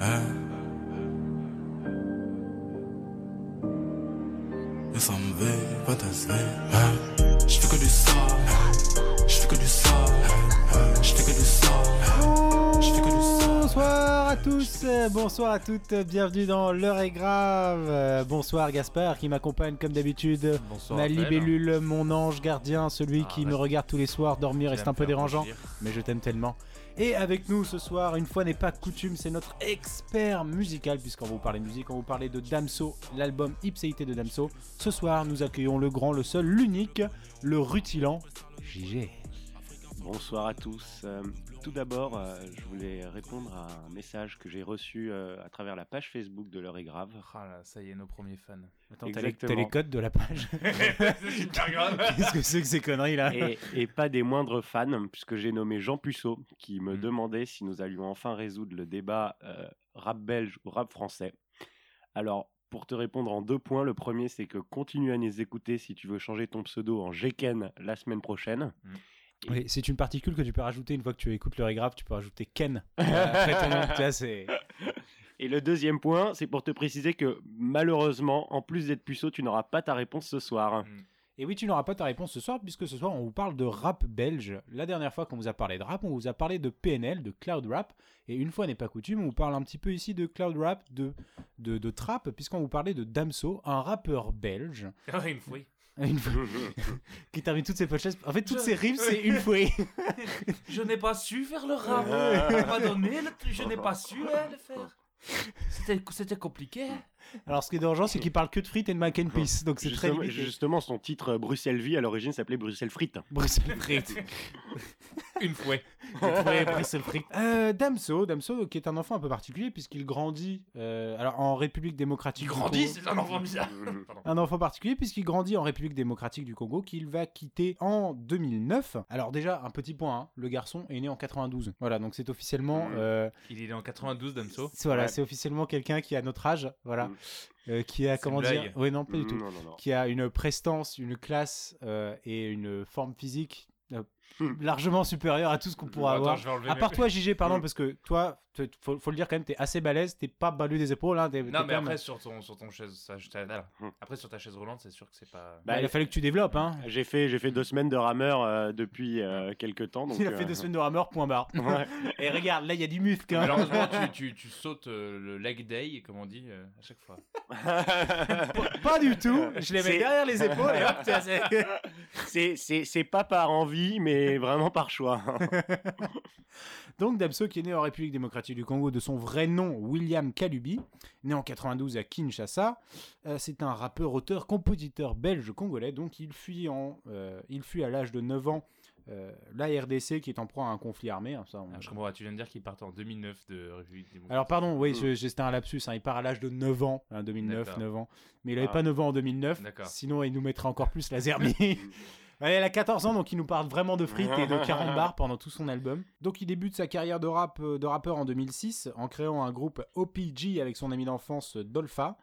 hein? Et ça me veut fantasmer. Je fais que du ça, je fais que du ça, je fais que du ça, je fais que du ça. Bonsoir à tous, euh, bonsoir à toutes, bienvenue dans L'heure est grave. Euh, Bonsoir Gaspard qui m'accompagne comme d'habitude. Bonsoir. Ma libellule, mon ange gardien, celui Ah, qui me regarde tous les soirs dormir et c'est un peu dérangeant, mais je t'aime tellement. Et avec nous ce soir, une fois n'est pas coutume, c'est notre expert musical, puisqu'on vous parler de musique, on vous parler de Damso, l'album Ipséité de Damso. Ce soir, nous accueillons le grand, le seul, l'unique, le rutilant JG. Bonsoir à tous. Euh, tout d'abord, euh, je voulais répondre à un message que j'ai reçu euh, à travers la page Facebook de L'heure est grave. Ah là, ça y est, nos premiers fans. Attends, t'as les, Exactement. t'as les codes de la page c'est super grave. Qu'est-ce que c'est que ces conneries là Et, et pas des moindres fans, puisque j'ai nommé Jean Puceau, qui me Mm. demandait si nous allions enfin résoudre le débat euh, rap belge ou rap français. Alors, pour te répondre en deux points, le premier, c'est que continue à nous écouter si tu veux changer ton pseudo en Gken la semaine prochaine. Oui, c'est une particule que tu peux rajouter une fois que tu écoutes le grave, tu peux rajouter Ken. euh, après ton nom, tu vois, c'est... Et le deuxième point, c'est pour te préciser que malheureusement, en plus d'être puceau, tu n'auras pas ta réponse ce soir. Et oui, tu n'auras pas ta réponse ce soir, puisque ce soir, on vous parle de rap belge. La dernière fois qu'on vous a parlé de rap, on vous a parlé de PNL, de Cloud Rap. Et une fois n'est pas coutume, on vous parle un petit peu ici de Cloud Rap, de, de, de trap, puisqu'on vous parlait de Damso, un rappeur belge. Ah, une fois. Une fois- qui termine toutes ses podcasts. En fait, toutes Je- ses rimes, c'est une fois. Je n'ai pas su faire le rap. On m'a donné, le... je n'ai pas su hein, le faire. C'était, c'était compliqué. Alors, ce qui est dangereux, c'est qu'il parle que de frites et de mac and peace. Donc, c'est très Justement, limité. justement, son titre euh, Bruxelles Vie à l'origine s'appelait Bruxelles Frites. Bruxelles frites. Une fois. Ouais, Bruxelles frites. Euh, Damso, Damso, qui est un enfant un peu particulier, puisqu'il grandit euh, alors, en République démocratique. Il du grandit, Congo. c'est un enfant bizarre. Un enfant particulier puisqu'il grandit en République démocratique du Congo qu'il va quitter en 2009. Alors déjà un petit point, hein, le garçon est né en 92. Voilà donc c'est officiellement Mhm. euh, Il est né en 92, Damso. c'est- voilà Ouais. c'est officiellement quelqu'un qui a notre âge voilà Mhm. Euh, qui a comment une dire oui non pas du tout Non, non, non. qui a une prestance, une classe euh, et une forme physique. Largement supérieure à tout ce qu'on pourra Attends, avoir. je vais enlever À mes- part toi, JG, pardon, Hmm. parce que toi, faut, faut le dire quand même, t'es assez balèze, t'es pas balu des épaules. Hein, Non, mais même- après, sur ton, sur ton chaise. Hmm. Après, sur ta chaise roulante, c'est sûr que c'est pas. Bah, il a fallu que tu développes. Hein. J'ai fait, j'ai fait deux semaines de rameur euh, depuis euh, quelques temps. Donc, Il a fait euh, deux semaines de rameur, point barre. Ouais. Et regarde, là, il y a du muscle. hein. Malheureusement, tu, tu, tu sautes euh, le leg day, comme on dit, euh, à chaque fois. Pas du tout. Je les mets derrière les épaules et hop, c'est- pas par envie, mais vraiment par choix. Donc Damso qui est né en République démocratique du Congo de son vrai nom William Kalubi, né en 92 à Kinshasa. Euh, c'est un rappeur, auteur, compositeur belge congolais. Donc il fuit en, euh, il fuit à l'âge de 9 ans euh, la RDC qui est en proie à un conflit armé. hein, ça, on- Ah, je comprends pas, tu viens de dire qu'il partait en 2009 de République démocratique. Alors pardon, oui, je- c'était un lapsus. hein, il part à l'âge de 9 ans, hein, 2009, D'accord. 9 ans. Mais il n'avait Ah. pas 9 ans en 2009. D'accord. Sinon, il nous mettrait encore plus la zermie. Elle a 14 ans, donc il nous parle vraiment de frites et de 40 bars pendant tout son album. Donc il débute sa carrière de, rap, euh, de rappeur en 2006 en créant un groupe OPG avec son ami d'enfance Dolpha.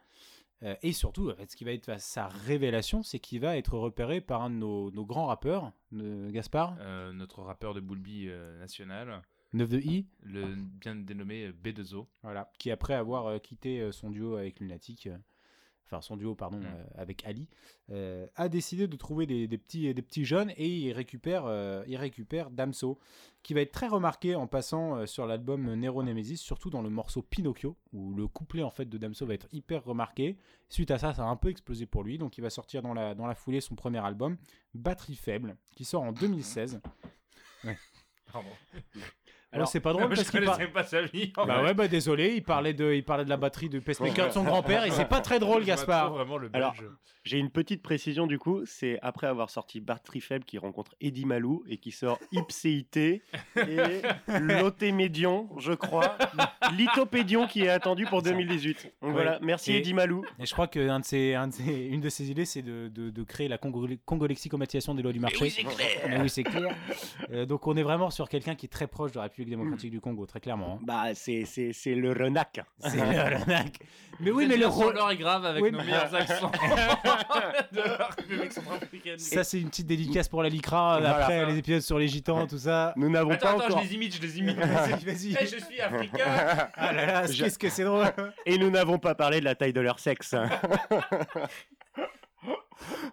Euh, et surtout, en fait, ce qui va être sa révélation, c'est qu'il va être repéré par un de nos, nos grands rappeurs, Gaspard, Euh, notre rappeur de Boulby euh, national, 9 de I, le bien dénommé euh, B2O. voilà, qui après avoir quitté son duo avec Lunatic, enfin son duo pardon Mm. euh, avec Ali, euh, a décidé de trouver des, des petits des petits jeunes et il récupère euh, il récupère Damso, qui va être très remarqué en passant sur l'album Nero Nemesis, surtout dans le morceau Pinocchio où le couplet en fait de Damso va être hyper remarqué. Suite à ça, ça a un peu explosé pour lui, donc il va sortir dans la dans la foulée son premier album Batterie faible, qui sort en 2016. Pardon. Alors c'est pas drôle parce qu'il par- pas sa vie. Bah ouais, bah désolé, il parlait de, il parlait de la batterie de pacemaker de son grand-père et c'est pas très drôle, Gaspard. trop vraiment le Alors. J'ai une petite précision du coup, c'est après avoir sorti Batterie Faible qui rencontre Eddie Malou et qui sort Ipséité et Lotémédion, je crois, Lithopédion qui est attendu pour 2018. Donc voilà, merci Et- Eddie Malou. Et je crois que un de ses, un de ses- une de ses idées, c'est de, de, de créer la congo- congolexicomatisation des lois du marché. oui, c'est clair. Mais oui, c'est clair. Euh, donc on est vraiment sur quelqu'un qui est très proche de la République République démocratique du Congo, très clairement. hein. Bah, c'est c'est- c'est le renac. C'est le Renac. Mais oui, mais le l'heure est grave avec Oui, nos mais- meilleurs accents de la République centrafricaine. Ça, c'est une petite dédicace pour la Lycra. Voilà. Après, les épisodes sur les gitans, tout ça. Nous n'avons Attends, pas attends, encore je les imite, je les imite. Vas-y, vas-y. Eh, je suis africain. Ah là là, Je- qu'est-ce que c'est drôle. et nous n'avons pas parlé de la taille de leur sexe.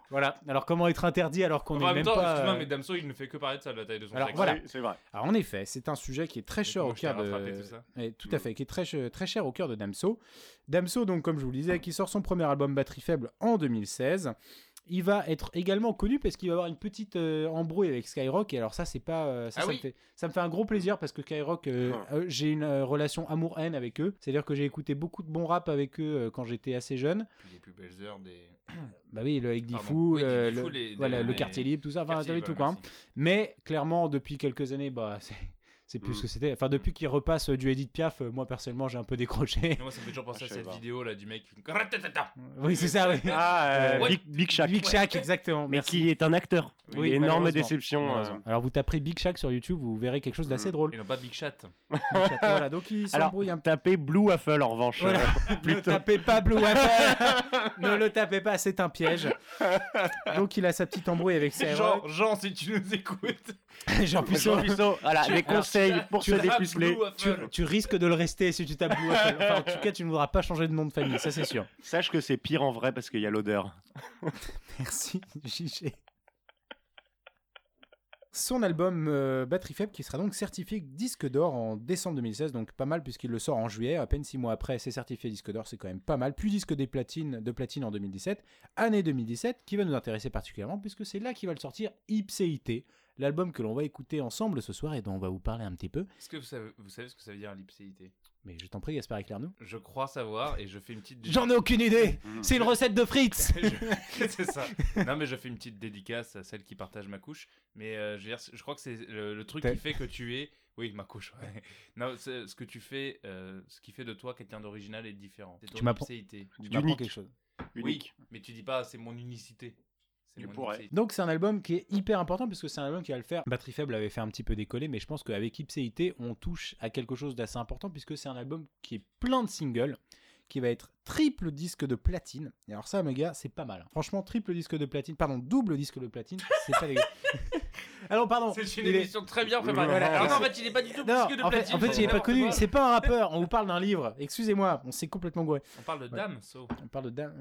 Voilà. Alors, comment être interdit alors qu'on en n'est même temps, pas. excuse-moi, euh, mais Damso, il ne fait que parler de ça, de la taille de son Alors, sexe. voilà. C'est vrai. Alors, en effet, c'est un sujet qui est très cher au cœur de. tout ça Ouais, tout à fait, qui est très, très cher au cœur de Damso. Damso, donc, comme je vous le disais, qui sort son premier album Batterie Faible en 2016. Il va être également connu parce qu'il va avoir une petite euh, embrouille avec Skyrock. Et alors, ça, c'est pas. euh, ça, Ah ça oui. me fait, ça me fait un gros plaisir parce que Skyrock, euh, Ah. euh, j'ai une euh, relation amour-haine avec eux. C'est-à-dire que j'ai écouté beaucoup de bons rap avec eux euh, quand j'étais assez jeune. Puis les plus belles heures des. Bah oui, le avec. Diffou, Oui, le, les- voilà, les- le les- quartier libre, tout ça, enfin, tout quoi. hein. Mais clairement, depuis quelques années, bah, c'est, c'est plus Mm. ce que c'était. Enfin, depuis qu'il repasse euh, du Edith Piaf, euh, moi personnellement, j'ai un peu décroché. Moi, ça me fait toujours penser Ah, à cette pas. vidéo là du mec oui, c'est ça, oui. Ah, euh, Ouais. Big, Big Shaq. Big Shaq, exactement. Mais Merci. qui est un acteur. Oui, Énorme déception. euh. Alors, vous taperez Big Shaq sur YouTube, vous verrez quelque chose d'assez Mm. drôle. Et non pas Big Chat. Big Shaq, voilà, donc il s'embrouille un peu. Tapez Blue Waffle en revanche. Voilà. euh, Ne tapez pas Blue Waffle. ne le tapez pas, c'est un piège. Donc il a sa petite embrouille avec Jean, Skyrock. Jean, si tu nous écoutes. Jean Puceau. Jean Puceau, voilà, Tu- les conseils pour tu se dépuceler. Tu, tu risques de le rester si tu tapes Blue Waffle. Enfin, en tout cas, tu ne voudras pas changer de nom de famille, ça c'est sûr. Sache que c'est pire en vrai parce qu'il y a l'odeur. Merci, JG. Son album euh, Batterie Faible qui sera donc certifié disque d'or en décembre 2016, donc pas mal puisqu'il le sort en juillet, à peine six mois après c'est certifié disque d'or, c'est quand même pas mal. Puis disque des platines, de platine en 2017, année 2017 qui va nous intéresser particulièrement puisque c'est là qu'il va le sortir Ipséité, l'album que l'on va écouter ensemble ce soir et dont on va vous parler un petit peu. Est-ce que vous savez, vous savez ce que ça veut dire l'ipséité? Mais je t'en prie Gaspard éclaire-nous. Je crois savoir et je fais une petite. J'en ai aucune idée C'est une recette de Fritz Je- c'est ça. Non, mais je fais une petite dédicace à celle qui partage ma couche. Mais euh, je, veux dire, je crois que c'est le, le truc qui fait que tu es. Oui, ma couche. ouais. Non, ce que tu fais, euh, ce qui fait de toi quelqu'un d'original et de différent. C'est ton Tu m'apprends- quelque chose. Unique. Oui, mais tu dis pas c'est mon unicité. Donc c'est un album qui est hyper important parce que c'est un album qui va le faire. Batterie faible avait fait un petit peu décoller, mais je pense qu'avec Ipséité, on touche à quelque chose d'assez important puisque c'est un album qui est plein de singles, qui va être triple disque de platine. Et alors ça, mes gars, c'est pas mal. Franchement, triple disque de platine, pardon, double disque de platine, c'est pas dégueu. alors pardon. C'est une il est- émission très bien préparée. Voilà. Alors non, en fait, il est pas du tout Non, plus que de en fait, platine. en fait, il est pas connu. C'est pas un rappeur. On vous parle d'un livre. Excusez-moi, on s'est complètement gouré. On parle de dame, so. On parle de dame.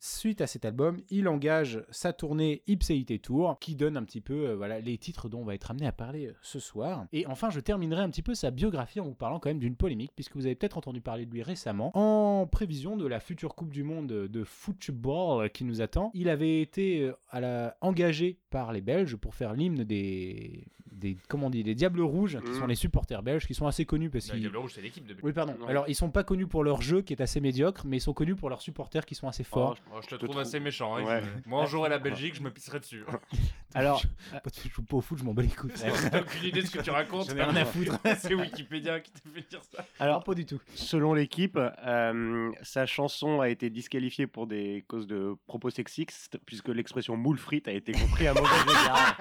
Suite à cet album, il engage sa tournée Ipséité Tour, qui donne un petit peu euh, voilà, les titres dont on va être amené à parler euh, ce soir. Et enfin, je terminerai un petit peu sa biographie en vous parlant quand même d'une polémique, puisque vous avez peut-être entendu parler de lui récemment, en prévision de la future Coupe du Monde de football qui nous attend. Il avait été euh, engagé par les Belges pour faire l'hymne des... des comment on dit, des Diables Rouges, qui sont les supporters belges, qui sont assez connus parce Le qu'ils Diable Rouge, c'est l'équipe de. oui, pardon. Alors, ils sont pas connus pour leur jeu qui est assez médiocre, mais ils sont connus pour leurs supporters qui sont assez forts. Oh, je te trouve trouve- assez méchant. hein, Ouais. je- Moi, un jour à la Belgique, je me pisserai dessus. Alors, je joue pas au foot, je m'en bats les couilles. T'as aucune idée de ce que tu racontes. J'en ai rien à foutre. C'est Wikipédia qui t'a fait dire ça. alors pas du tout. selon l'équipe, euh, sa chanson a été disqualifiée pour des causes de propos sexistes, puisque l'expression moule frite a été compris à mauvais égard.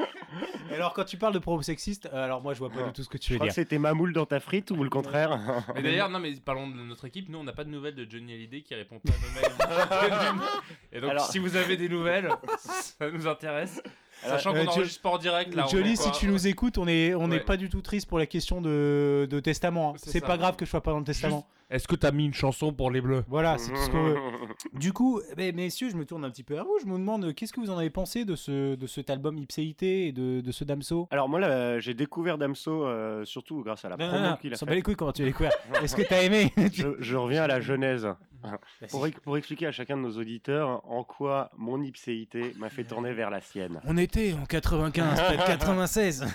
Et alors, quand tu parles de propos sexistes, euh, alors moi, je vois pas du tout ce que tu Je veux crois que dire. c'était ma moule dans ta frite ou le contraire Mais d'ailleurs, non, mais parlons de notre équipe. Nous, on n'a pas de nouvelles de Johnny Hallyday qui répond pas à nos mails. Et donc, Alors- si vous avez des nouvelles, ça nous intéresse. Sachant euh, qu'on Jo- enregistre pas en direct là. Jolie, si tu nous écoutes, on est, on n'est Ouais. pas du tout triste pour la question de, de testament. hein. C'est pas grave que je sois pas dans le testament. Est-ce que t'as mis une chanson pour les bleus? Voilà, c'est tout ce qu'on veut. Du coup, messieurs, je me tourne un petit peu à vous. Je me demande euh, qu'est-ce que vous en avez pensé de, ce, de cet album Ipséité et de, de ce Damso? Alors moi, là, j'ai découvert Damso euh, surtout grâce à la Non, non, promo non, qu'il a s'en bat les couilles comment tu l'as découvert? Est-ce que t'as aimé? Je, je reviens à la genèse. Pour, ex- pour expliquer à chacun de nos auditeurs en quoi mon ipséité m'a fait tourner vers la sienne. On était en 95, peut-être 96.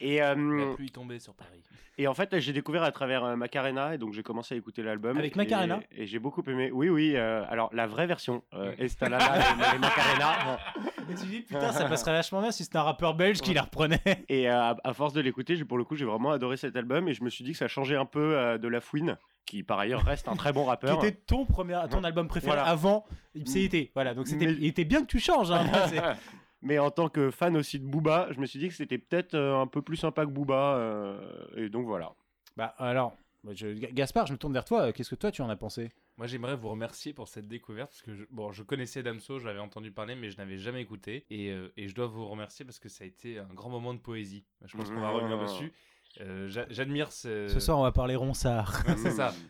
Et, euh, La pluie tombée sur Paris. et en fait, j'ai découvert à travers euh, Macarena, et donc j'ai commencé à écouter l'album. Avec et- Macarena Et, j'ai beaucoup aimé. Oui, oui. euh, alors, la vraie version, euh, Estalala et, et Macarena. Et tu dis, putain, ça passerait vachement bien si c'était un rappeur belge qui la reprenait. Et euh, à, à force de l'écouter, pour le coup, j'ai vraiment adoré cet album, et je me suis dit que ça changeait un peu euh, de La Fouine, qui par ailleurs reste un très bon Qui rappeur. était ton, premier, ton album préféré Voilà. avant Ipséité. Voilà, donc c'était, Mais- il était bien que tu changes. hein. Mais en tant que fan aussi de Booba, je me suis dit que c'était peut-être euh, un peu plus sympa que Booba. euh, et donc voilà. Bah alors, je- Gaspard, je me tourne vers toi. Qu'est-ce que toi tu en as pensé? Moi, j'aimerais vous remercier pour cette découverte parce que je, bon, je connaissais Damso, j'avais entendu parler, mais je n'avais jamais écouté. Et, euh, et je dois vous remercier parce que ça a été un grand moment de poésie. Je pense qu'on va revenir Ah. dessus. Euh, j'a- J'admire ce. Ce soir, on va parler ronsard. Ouais, c'est ça.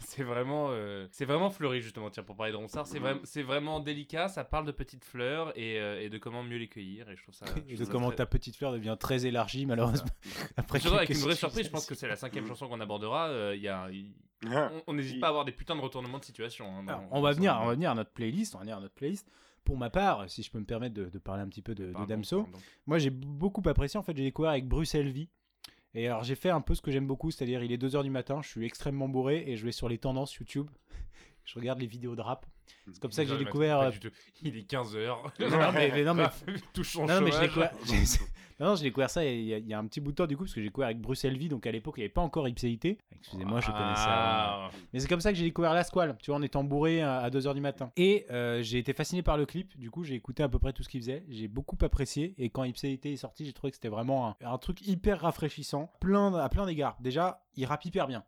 C'est vraiment, euh, c'est vraiment fleuri justement. Tiens, pour parler de Ronsard, c'est vraiment, c'est vraiment délicat. Ça parle de petites fleurs et, euh, et de comment mieux les cueillir. Et je trouve ça. je Et trouve de ça comment très- ta petite fleur devient très élargie, malheureusement. Après Surtout avec une vraie surprise, je pense que c'est la cinquième chanson qu'on abordera. euh, Il y a, Ah. on- n'hésite pas à avoir des putains de retournements de situation. hein, Alors, on va venir, on va venir à notre playlist. On va venir à notre playlist. Pour ma part, si je peux me permettre de, de parler un petit peu de, Damso, pardon. moi j'ai beaucoup apprécié. En fait, j'ai découvert avec Bruxelles Vie. Et alors, j'ai fait un peu ce que j'aime beaucoup, c'est-à-dire il est 2h du matin, je suis extrêmement bourré et je vais sur les tendances YouTube. je regarde les vidéos de rap. C'est comme ça que j'ai découvert. euh, tout. Il est 15h. Non, mais- mais non, mais- touche son Non, non, mais j'ai découvert, j'ai- non, non, j'ai découvert ça il y, a, il y a un petit bout de temps du coup, parce que j'ai découvert avec Bruxelles Vie, donc à l'époque il n'y avait pas encore Ipséité. Excusez-moi, je connais ça. Ah. Mais c'est comme ça que j'ai découvert la squale, tu vois, en étant bourré à 2h du matin. Et euh, j'ai été fasciné par le clip, du coup j'ai écouté à peu près tout ce qu'il faisait, j'ai beaucoup apprécié, et quand Ipséité est sorti, j'ai trouvé que c'était vraiment un, un truc hyper rafraîchissant, plein, à plein d'égards. Déjà, il rappe hyper bien.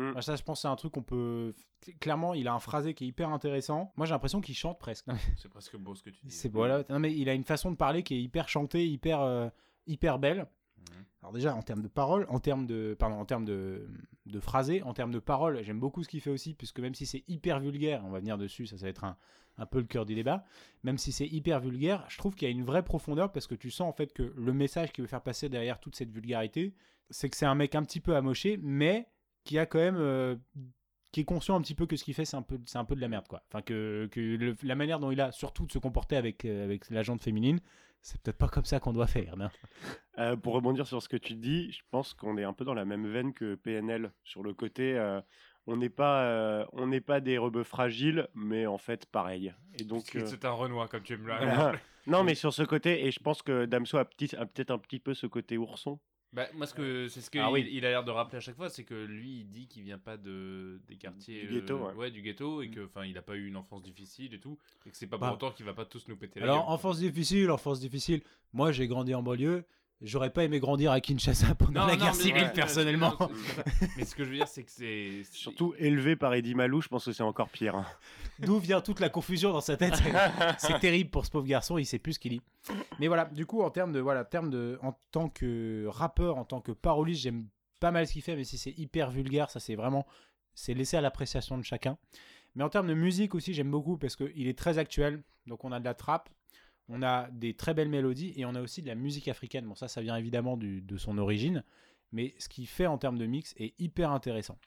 Mm. Ah, Ça, je pense, que c'est un truc qu'on peut. Clairement, il a un phrasé qui est hyper intéressant. Moi, j'ai l'impression qu'il chante presque. C'est presque beau ce que tu dis. C'est voilà. Non, mais il a une façon de parler qui est hyper chantée, hyper, euh, hyper belle. Mhm. Alors déjà en termes de paroles, en termes de, pardon, en termes de, de phrasé, en termes de paroles, j'aime beaucoup ce qu'il fait aussi, puisque même si c'est hyper vulgaire, on va venir dessus, ça, ça va être un, un peu le cœur du débat. Même si c'est hyper vulgaire, je trouve qu'il y a une vraie profondeur parce que tu sens en fait que le message qu'il veut faire passer derrière toute cette vulgarité, c'est que c'est un mec un petit peu amoché, mais qui a quand même euh, qui est conscient un petit peu que ce qu'il fait c'est un peu c'est un peu de la merde quoi. Enfin que, que le- la manière dont il a surtout de se comporter avec euh, avec la jante féminine, c'est peut-être pas comme ça qu'on doit faire. non? Euh, pour rebondir sur ce que tu dis, je pense qu'on est un peu dans la même veine que PNL sur le côté. euh, on n'est pas, euh, on n'est pas des rebeux fragiles, mais en fait pareil. Et donc, euh, c'est un Renoir, comme tu aimes le voilà. non, mais sur ce côté, et je pense que Damso a, petit- a peut-être un petit peu ce côté ourson. Bah, moi, ce que, c'est ce qu'il Ah oui. il a l'air de rappeler à chaque fois, c'est que lui, il dit qu'il vient pas de, des quartiers. Du ghetto, euh, ouais. du ghetto, et que, enfin, il a pas eu une enfance difficile et tout, et que c'est pas Bah. pour autant qu'il va pas tous nous péter la Alors, gueule. enfance difficile, enfance difficile. Moi, j'ai grandi en banlieue. J'aurais pas aimé grandir à Kinshasa pendant la guerre civile, ouais, personnellement. non, mais ce que je veux dire, c'est que c'est. Surtout élevé par Eddie Malou, je pense que c'est encore pire. hein. D'où vient toute la confusion dans sa tête C'est- terrible pour ce pauvre garçon, il sait plus ce qu'il dit. Mais voilà, du coup, en termes de, voilà, termes de, en tant que rappeur, en tant que paroliste, j'aime pas mal ce qu'il fait, mais si c'est hyper vulgaire, ça c'est vraiment, c'est laissé à l'appréciation de chacun. Mais en termes de musique aussi, j'aime beaucoup parce qu'il est très actuel. Donc on a de la trap, on a des très belles mélodies et on a aussi de la musique africaine. Bon, ça, ça vient évidemment de son origine, mais ce qu'il fait en termes de mix est hyper intéressant.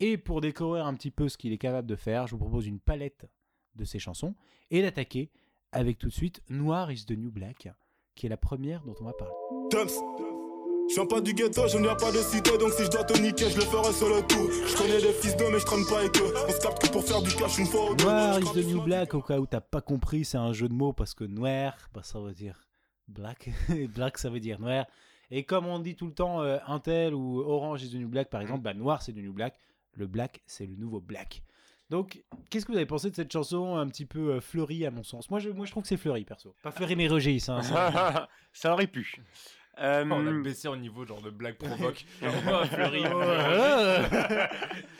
Et pour découvrir un petit peu ce qu'il est capable de faire, je vous propose une palette de ses chansons et d'attaquer avec tout de suite Noir is the New Black, qui est la première dont on va parler. Je viens pas du ghetto, je ne viens pas de cité, donc si je dois te niquer, je le ferai sur le tour. Je connais des fils d'hommes, mais je traîne pas avec eux. On se capte que pour faire du cash une fois deux. Noir is the New. Black, au cas où t'as pas compris, c'est un jeu de mots parce que noir, bah, ça veut dire black, et black ça veut dire noir. Et comme on dit tout le temps euh, Intel ou Orange is the New Black par exemple, bah, noir c'est du New Black, le black c'est le nouveau black. Donc, qu'est-ce que vous avez pensé de cette chanson un petit peu euh, fleurie à mon sens? Moi je, moi je trouve que c'est fleuri perso. Pas fleuri mais Régis, hein, ça- ça aurait pu. Euh, On a baissé au niveau genre de blague provoque. Genre,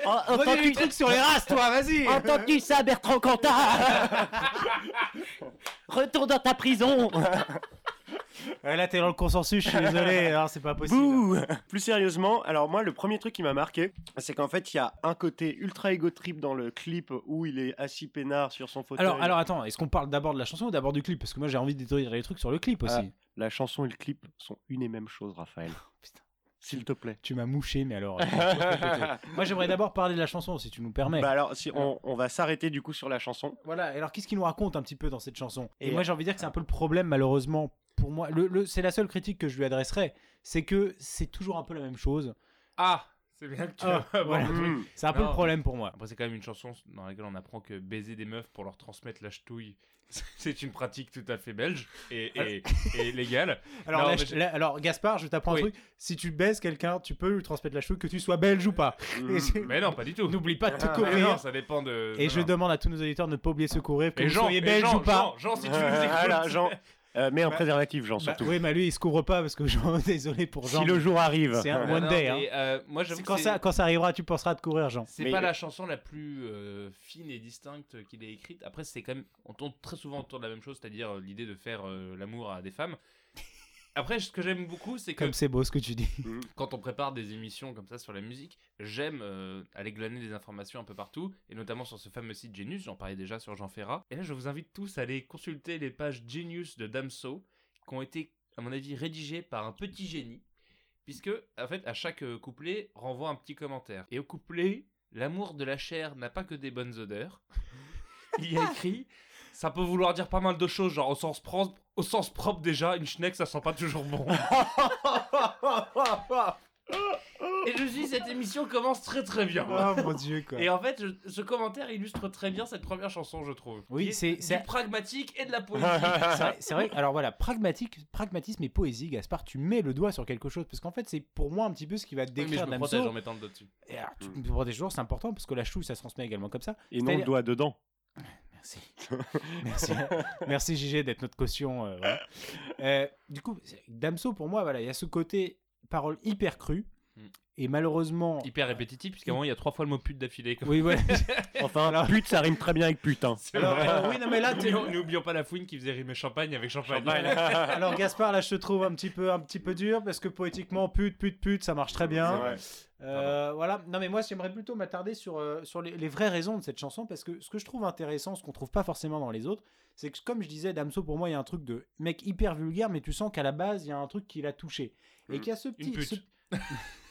oh, truc sur les races toi, vas-y Entends-tu ça, Bertrand Cantat Retourne dans ta prison Ouais, Là t'es dans le consensus, je suis désolé, alors c'est pas possible. Bouh Plus sérieusement, alors moi, le premier truc qui m'a marqué, c'est qu'en fait, il y a un côté ultra ego trip dans le clip où il est assis peinard sur son fauteuil. Alors, alors attends, est-ce qu'on parle d'abord de la chanson ou d'abord du clip? Parce que moi j'ai envie de détruire les trucs sur le clip aussi. Ah, La chanson et le clip sont une et même chose, Raphaël. putain. S'il te plaît. Tu m'as mouché, mais alors. moi j'aimerais d'abord parler de la chanson, si tu nous permets. Bah alors, si on, on va s'arrêter du coup sur la chanson. Voilà, et alors qu'est-ce qu'il nous raconte un petit peu dans cette chanson? Et, Et- moi j'ai envie de dire que c'est un peu le problème, malheureusement, pour moi. Le, le- c'est la seule critique que je lui adresserais, c'est que c'est toujours un peu la même chose. Ah, c'est bien que tu Ah, as voilà. abordé le truc. Mmh. C'est un peu Non. le problème pour moi. Après, c'est quand même une chanson dans laquelle on apprend que baiser des meufs pour leur transmettre la ch'touille, c'est une pratique tout à fait belge et, et, et légale. Alors, Non, la- je- la- alors Gaspard, je t'apprends Oui. un truc. Si tu baises quelqu'un, tu peux lui transmettre la cheveux, que tu sois belge ou pas. Mmh. C'est- Mais non, pas du tout. N'oublie pas de te Ah, couvrir. non, ça dépend de. Et non, je non. demande à tous nos auditeurs de ne pas oublier de se couvrir, que Et vous Jean, soyez belge Jean, ou pas. Jean, Jean, si tu nous écoutes. Voilà, Jean. Euh, mais en Bah, préservatif, Jean, Bah, surtout. oui, mais lui, il se couvre pas parce que Jean, désolé pour Jean. si le jour arrive. C'est un one non, day. hein. mais, euh, moi, quand, ça, quand ça arrivera, tu penseras à te courir, Jean. C'est pas la chanson la plus euh, fine et distincte qu'il ait écrite. Après, c'est quand même. On tourne très souvent autour de la même chose, c'est-à-dire euh, l'idée de faire euh, l'amour à des femmes. Après, ce que j'aime beaucoup, c'est que Comme c'est beau ce que tu dis. quand on prépare des émissions comme ça sur la musique, j'aime euh, aller glaner des informations un peu partout, et notamment sur ce fameux site Genius, j'en parlais déjà sur Jean Ferrat. Et là, je vous invite tous à aller consulter les pages Genius de Damso, qui ont été, à mon avis, rédigées par un petit génie, puisque, en fait, à chaque euh, couplet renvoie un petit commentaire. Et au couplet, l'amour de la chair n'a pas que des bonnes odeurs. Il y a écrit, ça peut vouloir dire pas mal de choses, genre au sens propre, au sens propre déjà, une schneck ça sent pas toujours bon. Et je dis, cette émission commence très très bien. Oh mon dieu, quoi. Et en fait, je- ce commentaire illustre très bien cette première chanson, je trouve. Oui, c'est- du c'est- pragmatique et de la poésie. C'est vrai. Alors voilà, pragmatique, pragmatisme et poésie, Gaspard, tu mets le doigt sur quelque chose parce qu'en fait, c'est pour moi un petit peu ce qui va te Oui, mais je décrire me protège en mettant le doigt dessus. Et alors, tu te protèges toujours, c'est important parce que la chouille, ça se transmet également comme ça. Et non le doigt dedans. Merci. Merci. Merci JG d'être notre caution. euh, voilà. Euh, du coup, Damso, pour moi, voilà, il y a ce côté parole hyper crue. Et malheureusement. Hyper répétitif, puisqu'à un moment, il y a trois fois le mot pute d'affilée. Oui, ouais. Enfin, Alors- pute, ça rime très bien avec putain. Alors, euh, oui, non, mais là, N'oublions- N'oublions pas la fouine qui faisait rimer champagne avec champagne. Alors Gaspard, là, je te trouve un petit peu, un petit peu dur parce que poétiquement, pute, pute, pute, ça marche très bien. Euh, voilà. Non, mais moi, j'aimerais plutôt m'attarder sur, euh, sur les, les vraies raisons de cette chanson parce que ce que je trouve intéressant, ce qu'on trouve pas forcément dans les autres, c'est que comme je disais, Damso, pour moi, il y a un truc de mec hyper vulgaire, mais tu sens qu'à la base, il y a un truc qui l'a touché et Mm. qu'il y a ce petit. pute. ce-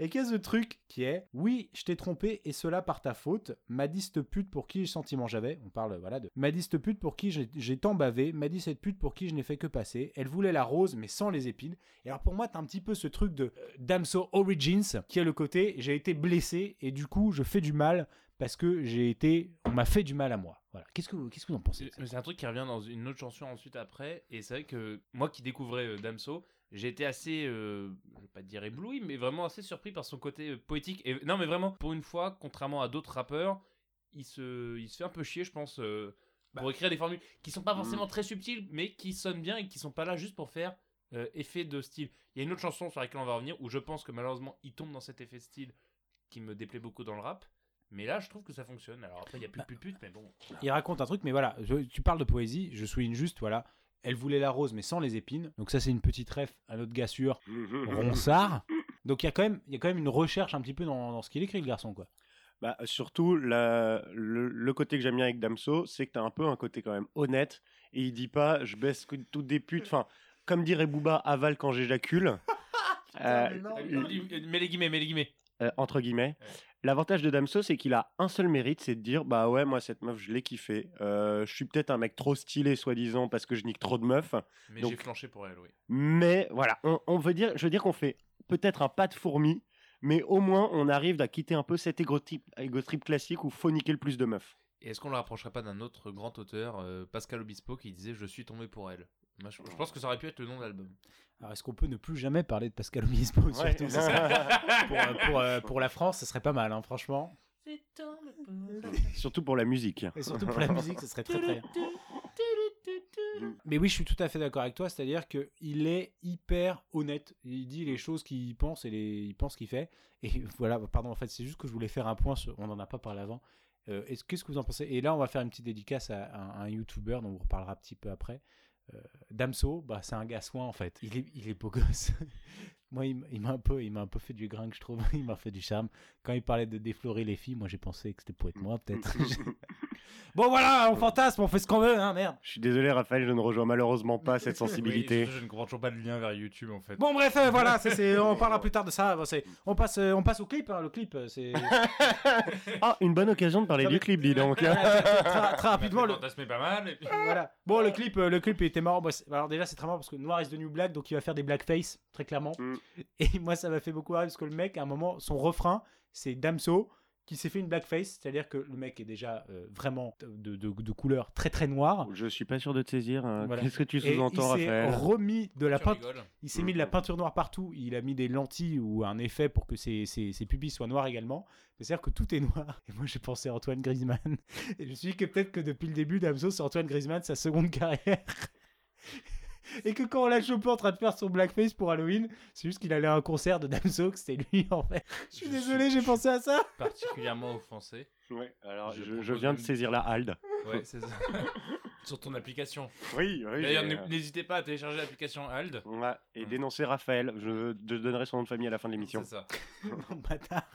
Et y a ce truc qui est oui, je t'ai trompé et cela par ta faute. M'a dit cette pute pour qui sentiment j'avais. On parle voilà de. M'a dit cette pute pour qui j'ai- tant bavé. M'a dit cette pute pour qui je n'ai fait que passer. Elle voulait la rose mais sans les épines. Et alors pour moi, t'as un petit peu ce truc de euh, Damso Origins qui a le côté j'ai été blessé et du coup je fais du mal parce que j'ai été. On m'a fait du mal à moi. Voilà. Qu'est-ce que qu'est-ce que vous en pensez C'est un truc qui revient dans une autre chanson ensuite après. Et c'est vrai que moi qui découvrais euh, Damso, j'ai été assez, euh, je vais pas dire ébloui, mais vraiment assez surpris par son côté euh, poétique. Et non, mais vraiment, pour une fois, contrairement à d'autres rappeurs, il se, il se fait un peu chier, je pense, euh, pour écrire des formules qui sont pas forcément très subtiles, mais qui sonnent bien et qui sont pas là juste pour faire euh, effet de style. Il y a une autre chanson sur laquelle on va revenir où je pense que malheureusement il tombe dans cet effet de style qui me déplaît beaucoup dans le rap. Mais là, je trouve que ça fonctionne. Alors après, il y a plus de pute pute, mais bon. Il raconte un truc, mais voilà, je- tu parles de poésie, je souligne juste, voilà, elle voulait la rose mais sans les épines. Donc ça c'est une petite ref à notre gars sûr, Ronsard. Donc il y a quand même, il y a quand même une recherche un petit peu dans, dans ce qu'il écrit le garçon quoi. Bah, surtout, la- le, le côté que j'aime bien avec Damso, c'est que t'as un peu un côté quand même honnête. Et il dit pas, je baisse que toutes des putes. Enfin, comme dirait Booba, aval quand j'éjacule. Euh, Mets les guillemets, mets les guillemets. euh, entre guillemets. L'avantage de Damso, c'est qu'il a un seul mérite, c'est de dire bah ouais, moi cette meuf, je l'ai kiffé. Euh, je suis peut-être un mec trop stylé, soi-disant, parce que je nique trop de meufs. Mais Donc- j'ai flanché pour elle, oui. Mais voilà, on, on veut dire, je veux dire qu'on fait peut-être un pas de fourmi, mais au moins on arrive à quitter un peu cet égo trip, ego trip classique où faut niquer le plus de meufs. Et est-ce qu'on le rapprocherait pas d'un autre grand auteur, euh, Pascal Obispo, qui disait Je suis tombé pour elle Moi, je, je pense que ça aurait pu être le nom de l'album. Alors est-ce qu'on peut ne plus jamais parler de Pascal Obispo surtout ça serait- pour, euh, pour, euh, pour la France, ce serait pas mal, hein, franchement. Surtout pour la musique. Et surtout pour la musique, ce serait très très bien. Mais oui, je suis tout à fait d'accord avec toi, c'est-à-dire que il est hyper honnête. Il dit les choses qu'il pense et les... il pense qu'il fait. Et voilà, pardon, en fait, c'est juste que je voulais faire un point, sur... on n'en a pas parlé avant. Euh, est-ce- Qu'est-ce que vous en pensez? Et là, on va faire une petite dédicace à, un- un YouTuber dont on vous reparlera un petit peu après. Euh, Damso, bah, c'est un gars soin en fait. Il est, il est beau gosse. Moi, il, m'a un peu, il m'a un peu fait du grain que je trouve. il m'a fait du charme. Quand il parlait de déflorer les filles, moi j'ai pensé que c'était pour être moi peut-être. bon voilà, on fantasme, on fait ce qu'on veut, hein, merde. Je suis désolé, Raphaël, je ne rejoins malheureusement pas cette Oui, sensibilité. je, je ne comprends toujours pas le lien vers YouTube en fait. Bon bref, euh, voilà, c'est- c'est- on parlera plus tard de ça. On passe, euh, on passe au clip. hein, le clip, euh, c'est Ah, une bonne occasion de parler Ça du clip, dis donc. très, très rapidement. Le, fantasme est pas mal. et puis- voilà. Bon, le clip, euh, le clip était marrant. Alors déjà, c'est très marrant parce que Noir is the new black, donc il va faire des blackface très clairement. Mm. Et moi, ça m'a fait beaucoup rire parce que le mec, à un moment, son refrain, c'est Damso qui s'est fait une blackface, c'est-à-dire que le mec est déjà euh, vraiment de, de- de couleur très très noire. Je suis pas sûr de te saisir. hein. Voilà. Qu'est-ce que tu sous-entends, il s'est Raphaël remis de la Tu peinture. Il s'est mis de la Mhm. peinture noire partout. Il a mis des lentilles ou un effet pour que ses, ses, ses pupilles soient noires également. C'est-à-dire que tout est noir. Et moi, j'ai pensé à Antoine Griezmann. Et je me suis dit que peut-être que depuis le début, Damso, c'est Antoine Griezmann, sa seconde carrière. Et que quand on l'a chopé en train de faire son blackface pour Halloween, c'est juste qu'il allait à un concert de Damso, que c'était lui en fait. Je suis Je désolé, j'ai pensé à ça. Particulièrement offensé. Ouais, alors Je je, propose je viens de une- saisir la halde. Ouais, c'est ça. Sur ton application. Oui, oui. D'ailleurs, n- n'hésitez pas à télécharger l'application Ald. euh, ouais, et Mm. dénoncer Raphaël. Je, je donnerai son nom de famille à la fin de l'émission. C'est ça. Bâtard.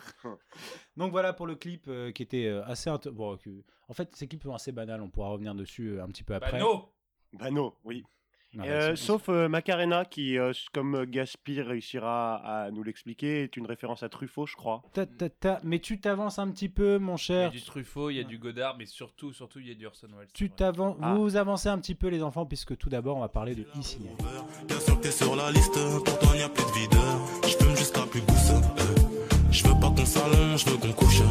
Donc voilà pour le clip euh, qui était euh, assez. int- Bon, que- En fait, ces clips sont assez banals, on pourra revenir dessus euh, un petit peu après. Bah, no Bah non, Euh, sauf euh, Macarena qui, euh, comme Gaspi réussira à nous l'expliquer, est une référence à Truffaut, je crois. Ta, ta, ta. Mais tu t'avances un petit peu, mon Il y a cher. du Truffaut, il y a du Godard, mais surtout, surtout, il y a du Orson Welles. Tu t'avances, Ah. vous avancez un petit peu les enfants puisque tout d'abord on va parler de ici. Bien sûr que t'es sur la liste, pour toi y a plus de videur. Je fume jusqu'à plus gousse. Je veux pas qu'on s'allonge, je veux qu'on couche.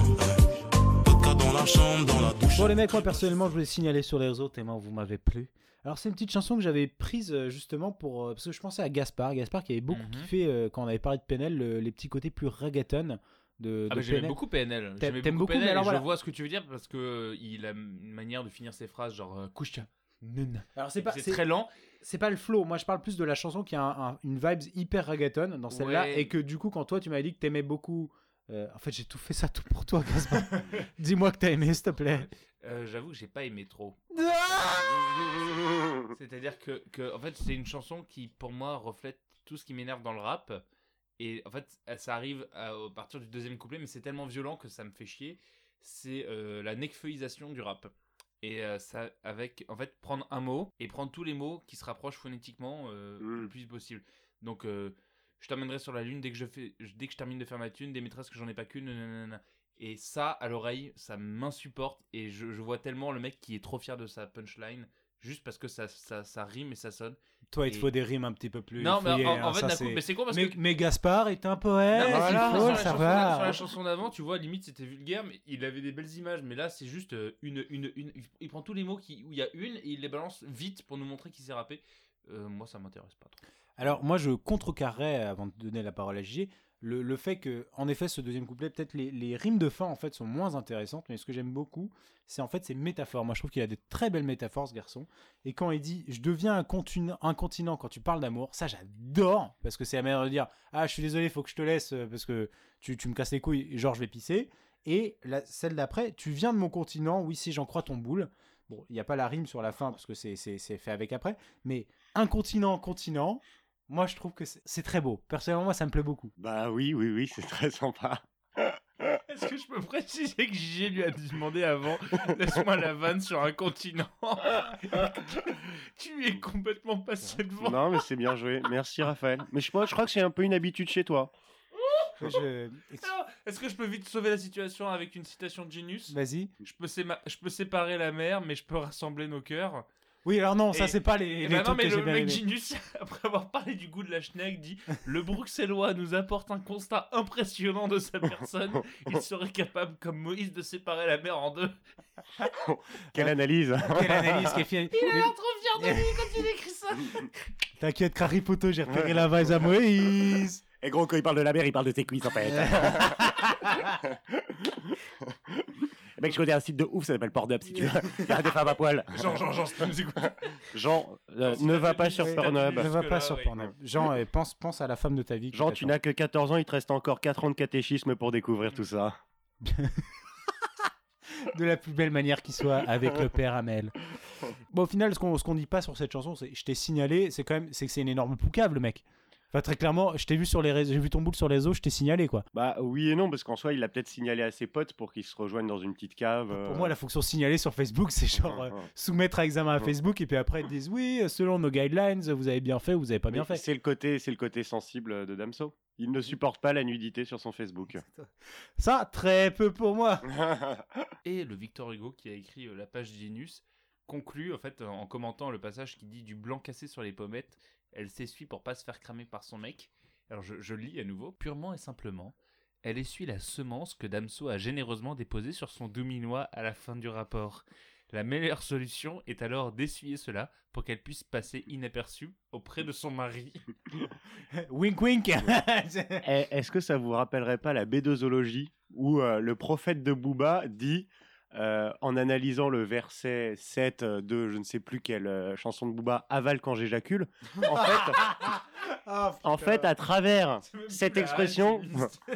Vodka dans la chambre, dans la douche. Bon les mecs, moi personnellement je voulais signaler sur les réseaux tellement vous m'avez plu. Alors c'est une petite chanson que j'avais prise euh, justement pour euh, parce que je pensais à Gaspard, Gaspard qui avait beaucoup Mhm. kiffé euh, quand on avait parlé de PNL le- les petits côtés plus reggaeton de, Ah de bah j'aimais beaucoup PNL. T'aimes- J'aimais beaucoup mais PNL alors voilà. je vois ce que tu veux dire parce que euh, il a une manière de finir ses phrases genre euh, couche Alors c'est pas C'est très lent. c'est pas le flow, moi je parle plus de la chanson qui a un- un- une vibes hyper reggaeton dans celle-là Ouais. et que du coup quand toi tu m'avais dit que t'aimais beaucoup euh, en fait j'ai tout fait ça tout pour toi Gaspard. Dis-moi que t'as aimé s'il te plaît. Euh, J'avoue que j'ai pas aimé trop. C'est-à-dire que, que, en fait, c'est une chanson qui, pour moi, reflète tout ce qui m'énerve dans le rap. Et en fait, ça arrive à, à partir du deuxième couplet, mais c'est tellement violent que ça me fait chier. C'est euh, la necfeuisation du rap. Et euh, ça, avec, en fait, prendre un mot et prendre tous les mots qui se rapprochent phonétiquement euh, Mm. le plus possible. Donc, euh, je t'emmènerai sur la lune dès que je fais, dès que je termine de faire ma thune, des maîtresses que j'en ai pas qu'une. nanana. Et ça, à l'oreille, ça m'insupporte. Et je, je vois tellement le mec qui est trop fier de sa punchline, juste parce que ça, ça, ça rime et ça sonne. Toi il te Et- faut des rimes un petit peu plus non, mais en, hein, fait, ça, coup, mais c'est con parce mais, que. mais Gaspard est un poète, Non, voilà, sur- le la chanson, sur la chanson d'avant, tu vois, limite c'était vulgaire, mais il avait des belles images. Mais là, c'est juste euh, une, une, une. Il prend tous les mots qui, où il y a une et il les balance vite pour nous montrer qu'il sait rapper. Euh, moi, ça m'intéresse pas trop. Alors moi je contrecarrerais avant de donner la parole à JG le, le fait que en effet ce deuxième couplet peut-être les, les rimes de fin en fait sont moins intéressantes mais ce que j'aime beaucoup c'est en fait ces métaphores. Moi je trouve qu'il a des très belles métaphores ce garçon. Et quand il dit je deviens un continent, un continent quand tu parles d'amour ça j'adore parce que c'est la manière de dire ah je suis désolé faut que je te laisse euh, parce que tu, tu me casses les couilles genre je vais pisser et la, celle d'après tu viens de mon continent oui si j'en crois ton boule bon il n'y a pas la rime sur la fin parce que c'est fait avec après mais un continent continent moi, je trouve que c'est très beau. Personnellement, moi, ça me plaît beaucoup. Bah oui, oui, oui, c'est très sympa. Est-ce que je peux préciser que JG lui a demandé avant Laisse-moi la vanne sur un continent. tu es complètement passé devant. Non, mais c'est bien joué. Merci, Raphaël. Mais je, moi, je crois que c'est un peu une habitude chez toi. Je- Est-ce que je peux vite sauver la situation avec une citation de Genius? Vas-y. je peux, séma- je peux séparer la mer, mais je peux rassembler nos cœurs. Oui, alors non, ça, c'est pas les, bah non, mais que le mec. Genius, après avoir parlé du goût de la schneck, dit Le bruxellois nous apporte un constat impressionnant de sa personne. Il serait capable, comme Moïse, de séparer la mer en deux. Quelle analyse Quelle analyse qui est fière. Il a l'air trop fier de lui quand il écrit ça. T'inquiète, Potter, j'ai repéré la vase à Moïse. Et gros, quand il parle de la mer, il parle de tes cuisses en fait. Mec, je connais un site de ouf, ça s'appelle Pornhub si tu veux. Il y a des femmes à poil. Jean, Jean, Jean, tu nous. Jean, euh, ne va pas sur Pornhub. Ne va pas sur. Pornhub. Jean, euh, pense, pense à la femme de ta vie. Jean, tu n'as que 14 ans, il te reste encore 4 ans de catéchisme pour découvrir tout ça. de la plus belle manière qui soit avec le père Amel. Bon, au final, ce qu'on ce qu'on dit pas sur cette chanson, c'est je t'ai signalé, c'est quand même c'est que c'est une énorme poucave, le mec. Enfin, très clairement, je t'ai vu sur les réseaux, j'ai vu ton boule sur les réseaux, je t'ai signalé quoi. Bah oui et non, parce qu'en soi, il a peut-être signalé à ses potes pour qu'ils se rejoignent dans une petite cave. euh. Pour moi, la fonction signaler sur Facebook, c'est genre euh, soumettre à examen à Facebook et puis après ils disent oui, selon nos guidelines, vous avez bien fait ou vous avez pas bien Mais fait. C'est le côté, c'est le côté sensible de Damso. Il ne supporte pas la nudité sur son Facebook. Ça, très peu pour moi. Et le Victor Hugo qui a écrit euh, la page Genius conclut en fait en commentant le passage qui dit du blanc cassé sur les pommettes, elle s'essuie pour pas se faire cramer par son mec. Alors je, je lis à nouveau, purement et simplement, Elle essuie la semence que Damso a généreusement déposée sur son dominois à la fin du rapport. La meilleure solution est alors d'essuyer cela pour qu'elle puisse passer inaperçue auprès de son mari. wink wink. Eh, Est-ce que ça vous rappellerait pas la bédosologie où euh, le prophète de Booba dit, euh, en analysant le verset 7 de je ne sais plus quelle euh, chanson de Booba, avale quand j'éjacule En fait, Ah, en fait, à travers cette expression,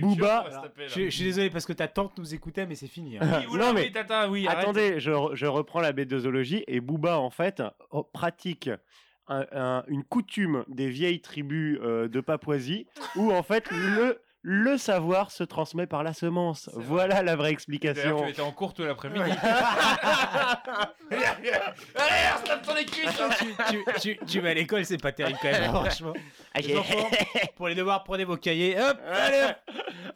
Booba- je, je suis désolé parce que ta tante nous écoutait, mais c'est fini. hein. Oui, Non, non, mais- tata, oui. Attendez, je, re- je reprends la bédosologie et Booba en fait oh, pratique un- un- une coutume des vieilles tribus euh, de Papouasie où en fait le, le savoir se transmet par la semence. vrai. Voilà la vraie D'ailleurs, explication. tu étais en cours tout l'après-midi. Allez, on se tape sur les cuisses tu, tu, tu vas à l'école, c'est pas terrible quand même, franchement. Ah, Les enfants, pour les devoirs, prenez vos cahiers. Hop, allez, hop.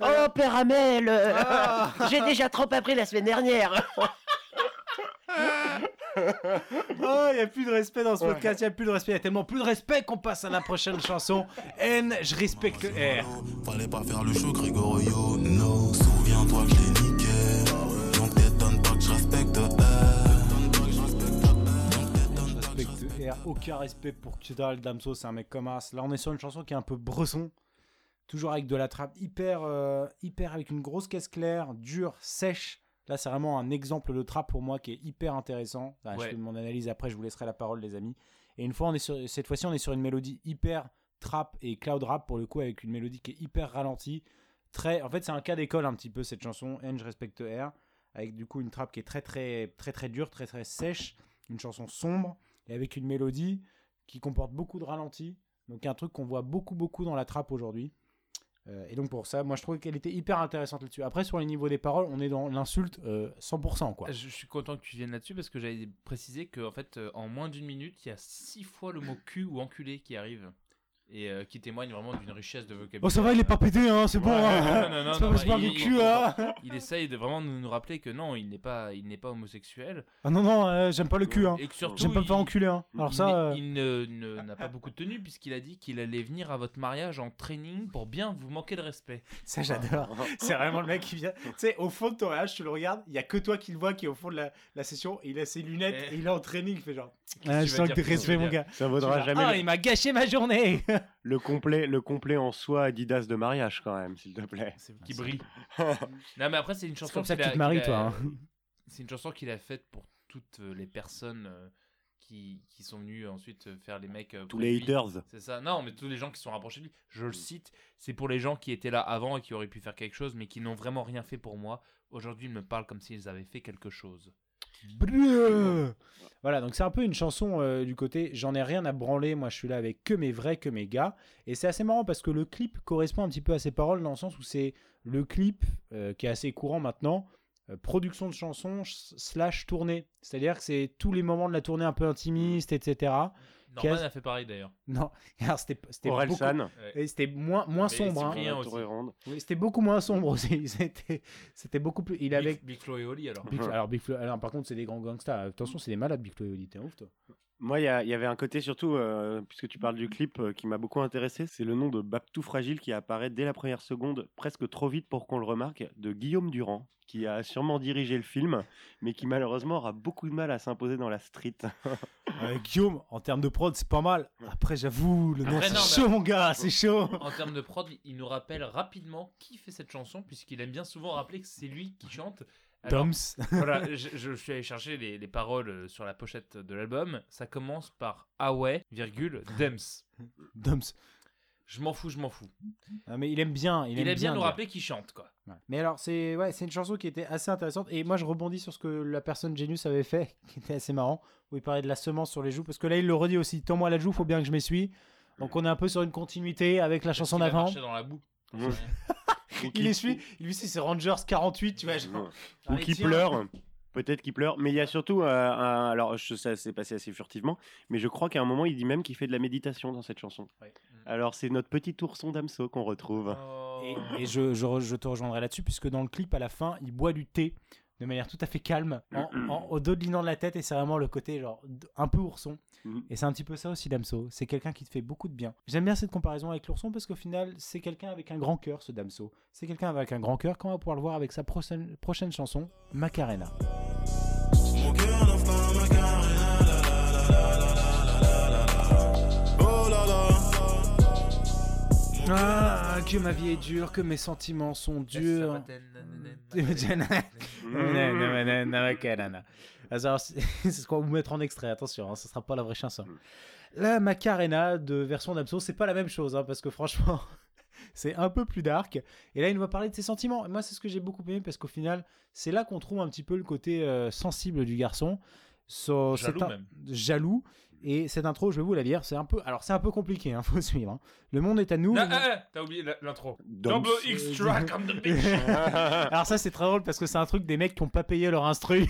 Oh, Père Amel Ah. J'ai déjà trop appris la semaine dernière Oh, il n'y a plus de respect dans ce podcast, il n'y a plus de respect, il y a tellement plus de respect qu'on passe à la prochaine chanson. N, je respecte R. Fallait pas faire le show, Gregorio, no. Souviens-toi que je l'ai niqué. Donc t'étonnes pas que je respecte R, aucun respect pour Kidal, Damso, c'est un mec comme As. Là, on est sur une chanson qui est un peu bresson. Toujours avec de la trappe hyper, euh, hyper avec une grosse caisse claire, dure, sèche. Là, c'est vraiment un exemple de trap pour moi qui est hyper intéressant. Ouais. Je fais mon analyse après, je vous laisserai la parole, les amis. Et une fois, on est sur, cette fois-ci, on est sur une mélodie hyper trap et cloud rap pour le coup, avec une mélodie qui est hyper ralentie. Très, en fait, c'est un cas d'école un petit peu cette chanson. N, je respecte R, avec du coup une trappe qui est très très très très dure, très très sèche, une chanson sombre et avec une mélodie qui comporte beaucoup de ralentis. Donc un truc qu'on voit beaucoup beaucoup dans la trappe aujourd'hui. Euh, et donc pour ça, moi je trouvais qu'elle était hyper intéressante là-dessus. Après sur les niveaux des paroles, on est dans l'insulte euh, 100% quoi. Je suis content que tu viennes là-dessus parce que j'avais précisé qu'en fait, euh, en moins d'une minute, il y a six fois le mot cul ou enculé qui arrive. Et euh, qui témoigne vraiment d'une richesse de vocabulaire. Oh ça va, il est pas pédé hein, c'est bon. Hein. non, non, non, C'est pas non, bah, parle il- du il- cul il- hein. Il essaye de vraiment nous, nous rappeler que non, il n'est pas, il n'est pas homosexuel. Ah non non, euh, j'aime pas le cul hein. Et que surtout, J'aime pas me faire enculer hein. Alors il ça, euh, il ne- ne- n'a pas beaucoup de tenue puisqu'il a dit qu'il allait venir à votre mariage en training pour bien vous manquer de respect. ça j'adore. C'est vraiment le mec qui vient. Tu sais, au fond de ton âge, tu le regardes, il y a que toi qui le vois qui est au fond de la, la session. Et il a ses lunettes Eh. et il est en training. Il fait genre. Ah, je sens que tu respect, mon gars. Ça vaudra jamais Ah, il m'a gâché ma journée. le complet, le complet en soi Adidas de mariage quand même, s'il te plaît. Qui brille. non, mais après, c'est une chanson. comme ça qu'il que a- tu te maries, toi, hein. C'est une chanson qu'il a faite pour toutes euh, les personnes euh, qui, qui sont venues ensuite euh, faire les mecs. Tous les haters. C'est ça. Non, mais tous les gens qui sont rapprochés de lui. Je le cite. C'est pour les gens qui étaient là avant et qui auraient pu faire quelque chose, mais qui n'ont vraiment rien fait pour moi. Aujourd'hui, ils me parlent comme s'ils avaient fait quelque chose. Voilà, donc c'est un peu une chanson euh, du côté j'en ai rien à branler, moi je suis là avec que mes vrais, que mes gars. Et c'est assez marrant parce que le clip correspond un petit peu à ces paroles dans le sens où c'est le clip euh, qui est assez courant maintenant, euh, production de chansons ch- slash tournée. C'est-à-dire que c'est tous les moments de la tournée un peu intimiste, etc. Norman a fait pareil d'ailleurs. Non, alors c'était c'était beaucoup, Orelsan. et c'était moins, moins Mais sombre. hein. Oui, C'était beaucoup moins sombre aussi. C'était c'était beaucoup plus. Il avait. Big, Big Flo et Oli alors. Big- alors, Big Flo- alors, par contre, c'est des grands gangsters. Attention, c'est des malades, Big Flo et Oli. T'es un ouf, toi. Moi, il y, a- il y avait un côté surtout, euh, puisque tu parles du clip, euh, qui m'a beaucoup intéressé, c'est le nom de Baptou Fragile qui apparaît dès la première seconde, presque trop vite pour qu'on le remarque, de Guillaume Durand, qui a sûrement dirigé le film, mais qui malheureusement aura beaucoup de mal à s'imposer dans la street. Euh, Guillaume, en termes de prod, c'est pas mal. Après, j'avoue, le nom, Après, c'est non, chaud, mon gars, c'est chaud. En termes de prod, il nous rappelle rapidement qui fait cette chanson, puisqu'il aime bien souvent rappeler que c'est lui qui chante. Alors, Doms. voilà, je, je suis allé chercher les, les paroles euh, sur la pochette de l'album. Ça commence par Ah ouais, virgule, Dems. Doms. Je m'en fous, je m'en fous. Ah, mais il aime bien. Il, Il, aime aime bien nous dire. rappeler qu'il chante, quoi. Ouais. Mais alors, c'est ouais, c'est une chanson qui était assez intéressante. Et moi, je rebondis sur ce que la personne Genius avait fait, qui était assez marrant, où il parlait de la semence sur les joues. Parce que là, il le redit aussi Tends-moi la joue, faut bien que je m'essuie. Donc, on est un peu sur une continuité avec la chanson Il d'avant. marché dans la boue. Mmh. Il essuie. Lui, c'est Rangers 48, tu vois. genre, Ou qui pleure. Peut-être qu'il pleure, mais il y a surtout, euh, un- alors je, ça s'est passé assez furtivement, mais je crois qu'à un moment il dit même qu'il fait de la méditation dans cette chanson. Ouais. Alors c'est notre petit ourson d'Amso qu'on retrouve. Oh. Et, et je, je, re- je te rejoindrai là-dessus, puisque dans le clip, à la fin, il boit du thé de manière tout à fait calme, en, au dos de l'inan de la tête, et c'est vraiment le côté genre un peu ourson. Et c'est un petit peu ça aussi Damso, c'est quelqu'un qui te fait beaucoup de bien. J'aime bien cette comparaison avec l'ourson parce qu'au final, c'est quelqu'un avec un grand cœur, ce Damso. C'est quelqu'un avec un grand cœur qu'on va pouvoir le voir avec sa prochaine, prochaine chanson, Macarena. Ah, que ma vie est dure, que mes sentiments sont durs. Macarena. Alors, c'est ce qu'on va vous mettre en extrait, attention, hein, ce sera pas la vraie chanson. La Macarena de version d'Amso, c'est pas la même chose, hein, parce que franchement, c'est un peu plus dark. Et là, il nous va parler de ses sentiments. Et moi, c'est ce que j'ai beaucoup aimé, parce qu'au final, c'est là qu'on trouve un petit peu le côté euh, sensible du garçon. So, Jaloux un- même. Jaloux. Et cette intro, je vais vous la lire. C'est un peu, alors c'est un peu compliqué, hein, faut suivre. hein. Le monde est à nous. Ah, ah, ah, T'as oublié l'intro. Double X track on the beach. Alors ça c'est très drôle parce que c'est un truc des mecs qui ont pas payé leur instru.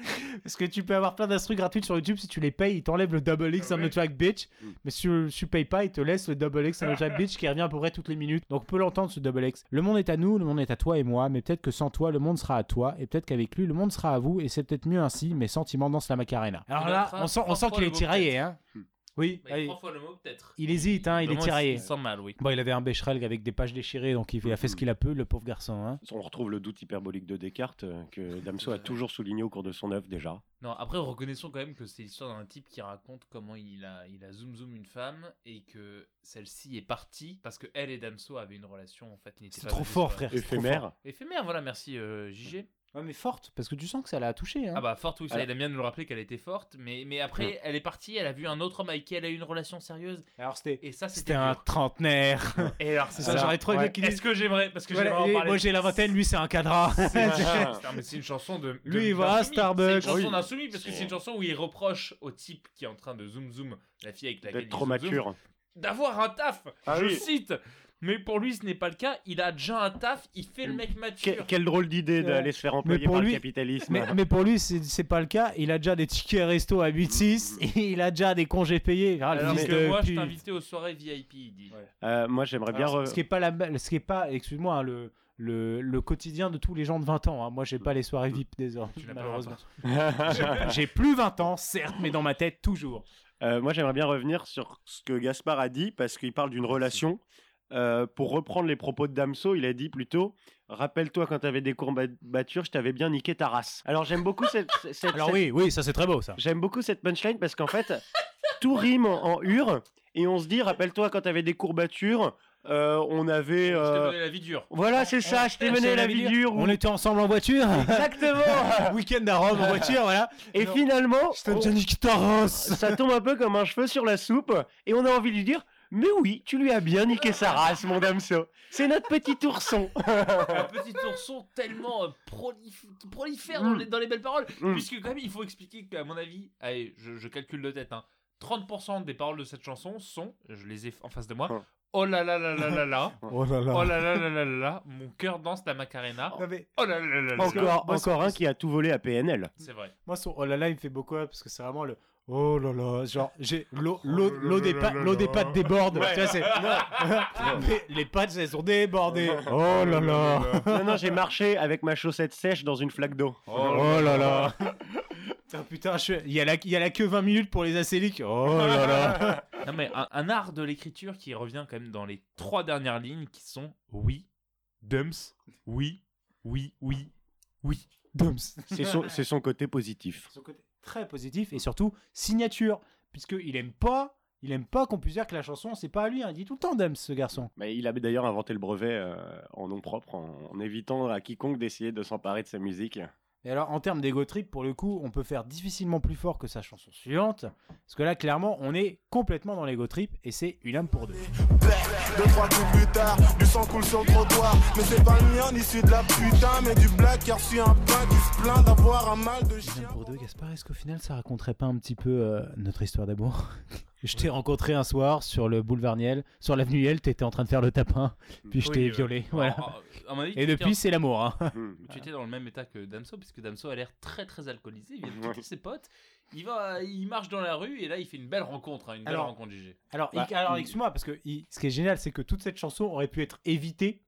parce que tu peux avoir plein d'instrus gratuits sur YouTube si tu les payes, ils t'enlèvent le double X on Ouais. the track bitch. Mm. Mais si tu, si tu payes pas, ils te laissent le double X on the track bitch qui revient à peu près toutes les minutes. Donc on peut l'entendre ce double X. Le monde est à nous, le monde est à toi et moi, mais peut-être que sans toi le monde sera à toi et peut-être qu'avec lui le monde sera à vous et c'est peut-être mieux ainsi. Mes sentiments dansent la Macarena. Alors là, on sent, on sent qu'il est tiraillé, hein. Oui, Bah, allez, trois fois le mot peut-être. il hésite, hein, il est tiraillé. Il sent mal, oui. Bon, il avait un Becherel avec des pages déchirées, donc il a fait ce qu'il a pu, le pauvre garçon. Hein. On retrouve le doute hyperbolique de Descartes euh, que Damso a toujours souligné au cours de son œuvre déjà. Non, après, reconnaissons quand même que c'est l'histoire d'un type qui raconte comment il a, il a zoom zoom une femme et que celle-ci est partie parce que elle et Damso avaient une relation en fait. C'est trop fort, frère. Éphémère. fort. Éphémère, voilà, merci euh, JG. Ouais, mais forte, parce que tu sens que ça l'a touché. Hein. Ah bah forte, oui, ça, Alors- il aime bien nous le rappeler qu'elle était forte, mais, mais après, elle est partie, elle a vu un autre homme avec qui elle a eu une relation sérieuse, Alors c'était. et ça, C'était c'était un dur. trentenaire. Et alors, C'est ça, j'aurais trop aimé ouais. qu'il Est-ce que j'aimerais, parce que Voilà, j'aimerais en et parler. moi j'ai la vingtaine, lui c'est un cadra. C'est une chanson- non, mais c'est une chanson de. de- Lui, il va à d'insoumis. Starbucks. C'est une chanson Oui. d'insoumis parce que c'est une chanson où il reproche au type qui est en train de zoom zoom la fille avec laquelle D'être il trop zoom zoom, mature. d'avoir un taf. Ah je oui. cite. Mais pour lui, ce n'est pas le cas. Il a déjà un taf. Il fait le mec Que- mature. quelle drôle d'idée d'aller se faire employer pour par lui- le capitalisme. mais, mais pour lui, c'est pas le cas. Il a déjà des tickets resto à 8-6 et il a déjà des congés payés. Ah, Alors que moi, je pute. t'invitais aux soirées VIP, il dit. Euh, moi, j'aimerais bien. Alors, re- Ce qui est pas la, ce qui est pas, excuse-moi, hein, le, le, le quotidien de tous les gens de 20 ans. hein. Moi, j'ai pas les soirées VIP désormais, malheureusement. 20 ans. J'ai plus 20 ans, certes, mais dans ma tête toujours. Euh, moi, j'aimerais bien revenir sur ce que Gaspard a dit parce qu'il parle d'une relation. Euh, pour reprendre les propos de Damso, il a dit plutôt Rappelle-toi quand t'avais des courbatures, je t'avais bien niqué ta race. Alors j'aime beaucoup cette, cette- Alors cette- oui, oui, ça c'est très beau ça. j'aime beaucoup cette punchline parce qu'en fait tout rime en, en hure et on se dit rappelle-toi quand t'avais des courbatures, euh, on avait Je t'ai euh, donné la vie dure. voilà c'est ça, je t'ai mené la vie dure. On était ensemble en voiture. Exactement. Week-end à Rome en voiture, voilà. Et Non. finalement, Je t'ai on- déjà niqué ta race. ça tombe un peu comme un cheveu sur la soupe et on a envie de lui dire mais oui, tu lui as bien niqué sa race, mon Damso. C'est notre petit ourson. un petit ourson tellement euh, prolif- prolifère dans, Mm. les, dans les belles paroles. Mm. Puisque, quand même, il faut expliquer qu'à mon avis, allez, je, je calcule de tête, hein, 30% des paroles de cette chanson sont, je les ai en face de moi, Mm. oh là là là là là là, Oh là oh là là là là là là, mon cœur danse la Macarena, Non, mais oh là là là là là. Encore, un qui a tout volé à PNL. C'est vrai. Moi, son oh là là, il me fait beaucoup rire parce que c'est vraiment le oh là là. Genre, j'ai l'eau l'eau- des, là l'eau des pattes déborde. Ouais. Tu vois, c'est. les, les pattes, elles sont débordées. Oh là là. Non, non, j'ai marché avec ma chaussette sèche dans une flaque d'eau. Oh là là. Putain, putain, je- il y, a la... il y a la que 20 minutes pour les acéliques. Oh là là. Non mais un, un art de l'écriture qui revient quand même dans les trois dernières lignes qui sont oui, dumps, oui, oui, oui, oui. Dums. C'est son, c'est son côté positif. Son côté très positif et surtout signature. Puisqu'il aime pas. Il aime pas qu'on puisse dire que la chanson, c'est pas à lui. hein. Il dit tout le temps Dums, ce garçon. Mais il avait d'ailleurs inventé le brevet euh, en nom propre, en évitant à quiconque d'essayer de s'emparer de sa musique. Et alors, en termes d'ego trip, pour le coup, on peut faire difficilement plus fort que sa chanson suivante. Parce que là, clairement, on est complètement dans l'ego trip et c'est une âme pour deux. Deux, trois coups plus tard, du sang coule sur le trottoir. Mais c'est pas le mien, issu de la putain, mais du black a reçu un pain qui se plaint d'avoir un mal de Une chien. âme pour deux, Gaspard, est-ce qu'au final, ça raconterait pas un petit peu euh, notre histoire d'amour? Je t'ai rencontré un soir sur le boulevard Niel, sur l'avenue Niel, t'étais en train de faire le tapin, puis je Oui, t'ai euh, violé. Voilà. alors, avis, Et depuis, c'est l'amour. Hein. Hmm. tu étais dans le même état que Damso, puisque Damso a l'air très très alcoolisé, il vient de Ouais. quitter ses potes, il va, il marche dans la rue et là il fait une belle rencontre, hein, une belle Alors, rencontre GG. Alors, Bah, il- alors excuse-moi, parce que il- ce qui est génial, c'est que toute cette chanson aurait pu être évitée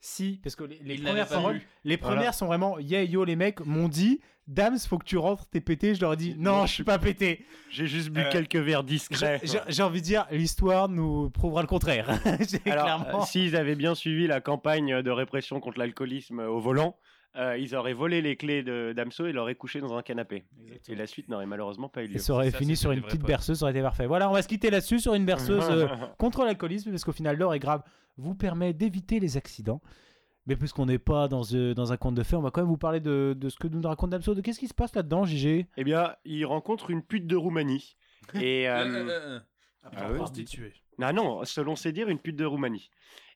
si, parce que les, premières paroles, Voilà. sont vraiment yeah yo les mecs m'ont dit Dams faut que tu rentres t'es pété je leur ai dit non je suis pas pété J'ai juste bu Euh, quelques verres discrets. j'ai- envie de dire l'histoire nous prouvera le contraire Alors, clairement euh, s'ils avaient bien suivi la campagne de répression contre l'alcoolisme au volant, euh, ils auraient volé les clés de Damso et l'auraient couché dans un canapé. Et la suite n'aurait malheureusement pas eu Et lieu. ça aurait Ça, fini sur une petite berceuse, ça aurait été parfait. Voilà, on va se quitter là-dessus sur une berceuse euh, contre l'alcoolisme, parce qu'au final, l'or est grave, vous permet d'éviter les accidents. Mais puisqu'on n'est pas dans, euh, dans un conte de fées, on va quand même vous parler de, de ce que nous raconte Damso. De qu'est-ce qui se passe là-dedans, JG Eh bien, il rencontre une pute de Roumanie. Et euh. Ah ouais Prostituée. Ah non, selon ses dires, une pute de Roumanie.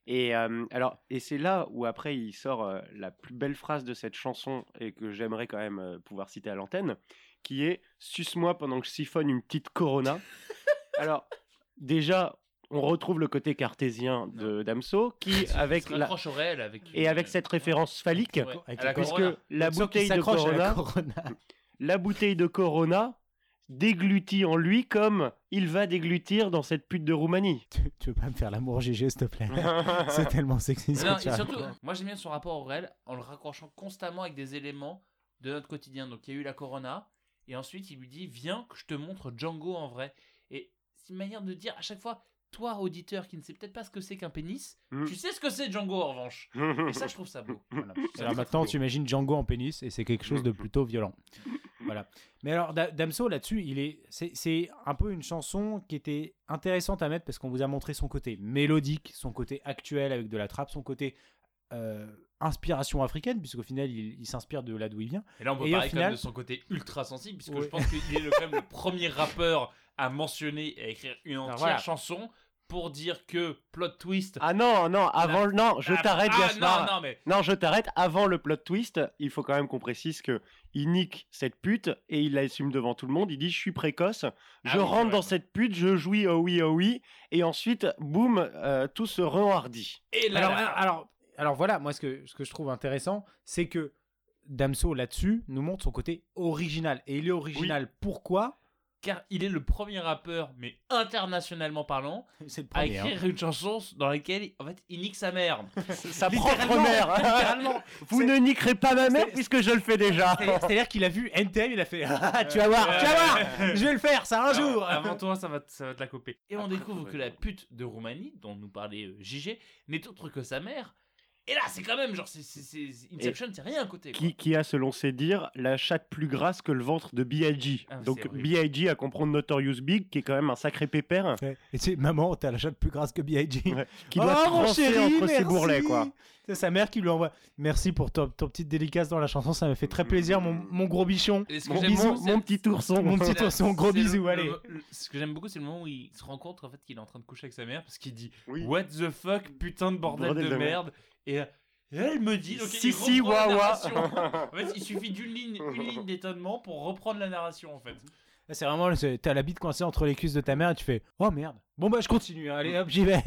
Et euh, alors, et c'est là où après il sort euh, la plus belle phrase de cette chanson et que j'aimerais quand même euh, pouvoir citer à l'antenne, qui est "Suce-moi pendant que je siphonne une petite Corona". alors, déjà, on retrouve le côté cartésien de Damso, qui avec la au réel avec et avec cette référence phallique, Ouais, Avec la la puisque Corona. la bouteille de la Corona. la bouteille de Corona déglutit en lui comme il va déglutir dans cette pute de Roumanie. tu, tu veux pas me faire l'amour, JG, s'il te plaît? C'est tellement sexy. Non, et surtout, moi j'aime bien son rapport au réel en le raccrochant constamment avec des éléments de notre quotidien. Donc il y a eu la Corona, et ensuite il lui dit Viens que je te montre Django en vrai. Et c'est une manière de dire à chaque fois Toi, auditeur qui ne sais peut-être pas ce que c'est qu'un pénis, Mm. tu sais ce que c'est Django en revanche. Et ça, je trouve ça beau. Voilà. Alors maintenant, tu imagines Django en pénis et c'est quelque chose de plutôt violent. Voilà. Mais alors, Da- Damso, là-dessus, il est, c'est, c'est un peu une chanson qui était intéressante à mettre parce qu'on vous a montré son côté mélodique, son côté actuel avec de la trappe, son côté euh, inspiration africaine, puisqu'au final, il, il s'inspire de là d'où il vient. Et là, on peut Et parler quand même de son côté ultra sensible, puisque Ouais. je pense qu'il est le, quand même le premier rappeur à mentionner et à écrire une entière voilà. chanson pour dire que plot twist. Ah non, non, avant le... Non, je t'arrête, ah. Non, non, mais Non, je t'arrête. Avant le plot twist, il faut quand même qu'on précise que il nique cette pute et il l'assume devant tout le monde. Il dit Je suis précoce, je Ah oui, rentre dans cette pute, je jouis, oh oui, oh oui. Et ensuite, boum, euh, tout se renhardit. et là, Alors, là, alors, alors, alors voilà, moi, ce que, ce que je trouve intéressant, c'est que Damso, là-dessus, nous montre son côté original. Et il est original pourquoi? Car il est le premier rappeur, mais internationalement parlant, à premier. hein. écrire une chanson dans laquelle, en fait, il nique sa mère. Sa propre mère. littéralement. Vous ne niquerez pas ma mère puisque je le fais déjà. C'est- C'est-à-dire qu'il a vu NTM, il a fait Ah, tu vas voir, tu vas voir, je vais le faire, ça un jour. Avant toi, ça va, te- ça va te la couper. Et on découvre que la pute de Roumanie, dont nous parlait euh, JG, n'est autre que sa mère. Et là, c'est quand même genre, c'est, c'est, c'est- Inception, c'est rien à côté. quoi. Qui, qui a, selon ses dires, la chatte plus grasse que le ventre de B.I.G. Ah, Donc. B.I.G. à comprendre Notorious Big, qui est quand même un sacré pépère, Ouais. Et tu sais, maman, t'as la chatte plus grasse que B.I.G. Ouais. qui doit oh, mon trancher chéri, entre ses merci. bourrelets, quoi. C'est sa mère qui lui envoie. Merci pour ton, ton petite dédicace dans la chanson, ça m'a fait très plaisir, mon, mon gros bichon. Mon bisou, Mon petit ourson. Mon petit ourson, gros le- allez. le- ce que j'aime beaucoup, c'est le moment où il se rend compte en fait qu'il est en train de coucher avec sa mère parce qu'il dit Oui. What the fuck, putain de bordel, Bordel de, de merde. Et euh, elle me dit donc Si, si, reprend la wa, wa. narration. En fait, il suffit d'une ligne, une ligne d'étonnement pour reprendre la narration en fait. C'est vraiment, t'as la bite coincée entre les cuisses de ta mère et tu fais Oh merde. Bon bah je continue, hein, allez hop, j'y vais.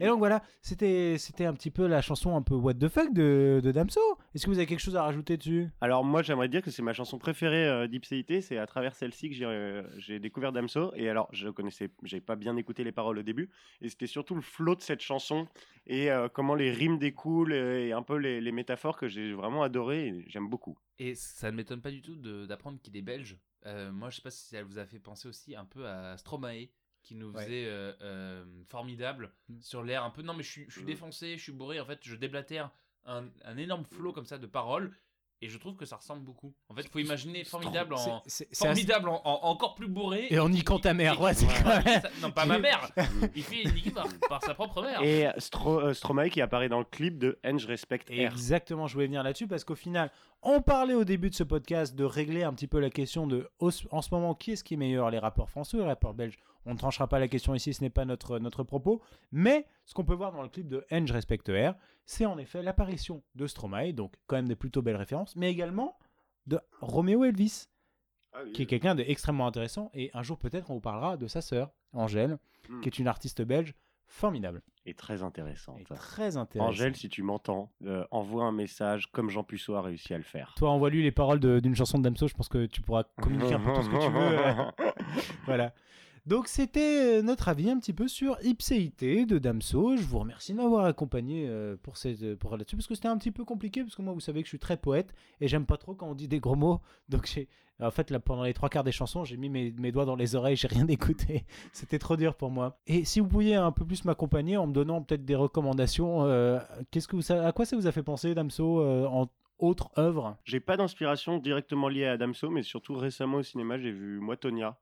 Et donc voilà, c'était c'était un petit peu la chanson un peu what the fuck de, de Damso. Est-ce que vous avez quelque chose à rajouter dessus? Alors moi j'aimerais dire que c'est ma chanson préférée euh, d'Ipséité, c'est à travers celle-ci que j'ai euh, j'ai découvert Damso et alors je connaissais, j'ai pas bien écouté les paroles au début et c'était surtout le flow de cette chanson et euh, comment les rimes découlent et un peu les, les métaphores que j'ai vraiment adoré et j'aime beaucoup. Et ça ne m'étonne pas du tout de- d'apprendre qu'il est belge. Euh, moi, je sais pas si ça vous a fait penser aussi un peu à Stromae, qui nous Ouais. faisait euh, euh, formidable Mm. sur l'air un peu. Non, mais je suis, je suis Mm. défoncé, je suis bourré. En fait, je déblatère un, un énorme flot comme ça de paroles. Et je trouve que ça ressemble beaucoup. En fait, il faut imaginer formidable en. Formidable en, en- encore plus bourré. Et en niquant ta mère, ouais, c'est Ouais, quand même- ça- Non, pas ma mère. Il fait niquer par, par sa propre mère. Et euh, Stro- euh, Stromae qui apparaît dans le clip de Enge Respect R. Exactement, je voulais venir là-dessus parce qu'au final, on parlait au début de ce podcast de régler un petit peu la question de en ce moment qui est-ce qui est meilleur, les rappeurs français ou les rappeurs belges? On ne tranchera pas la question ici, ce n'est pas notre, notre propos. Mais ce qu'on peut voir dans le clip de Enge Respect R, c'est en effet l'apparition de Stromae, donc quand même des plutôt belles références, mais également de Romeo Elvis, Ah oui. qui est quelqu'un d'extrêmement intéressant. Et un jour peut-être on vous parlera de sa sœur, Angèle, Mm. qui est une artiste belge formidable Et très intéressant. et très intéressante. Angèle, si tu m'entends, euh, envoie un message comme Jean Puceau a réussi à le faire. Toi, envoie-lui les paroles d'une chanson de Damso, je pense que tu pourras communiquer un peu tout ce que tu veux. voilà. Donc c'était euh, notre avis un petit peu sur Ipséité de Damso. Je vous remercie de m'avoir accompagné euh, pour, cette, pour là-dessus parce que c'était un petit peu compliqué parce que moi vous savez que je suis très poète et j'aime pas trop quand on dit des gros mots. Donc j'ai en fait là pendant les trois quarts des chansons j'ai mis mes, doigts dans les oreilles, j'ai rien écouté. C'était trop dur pour moi. Et si vous pouviez un peu plus m'accompagner en me donnant peut-être des recommandations, euh, qu'est-ce que vous, à quoi ça vous a fait penser Damso euh, en autre œuvre? J'ai pas d'inspiration directement liée à Damso, mais surtout récemment au cinéma, j'ai vu Moi Tonya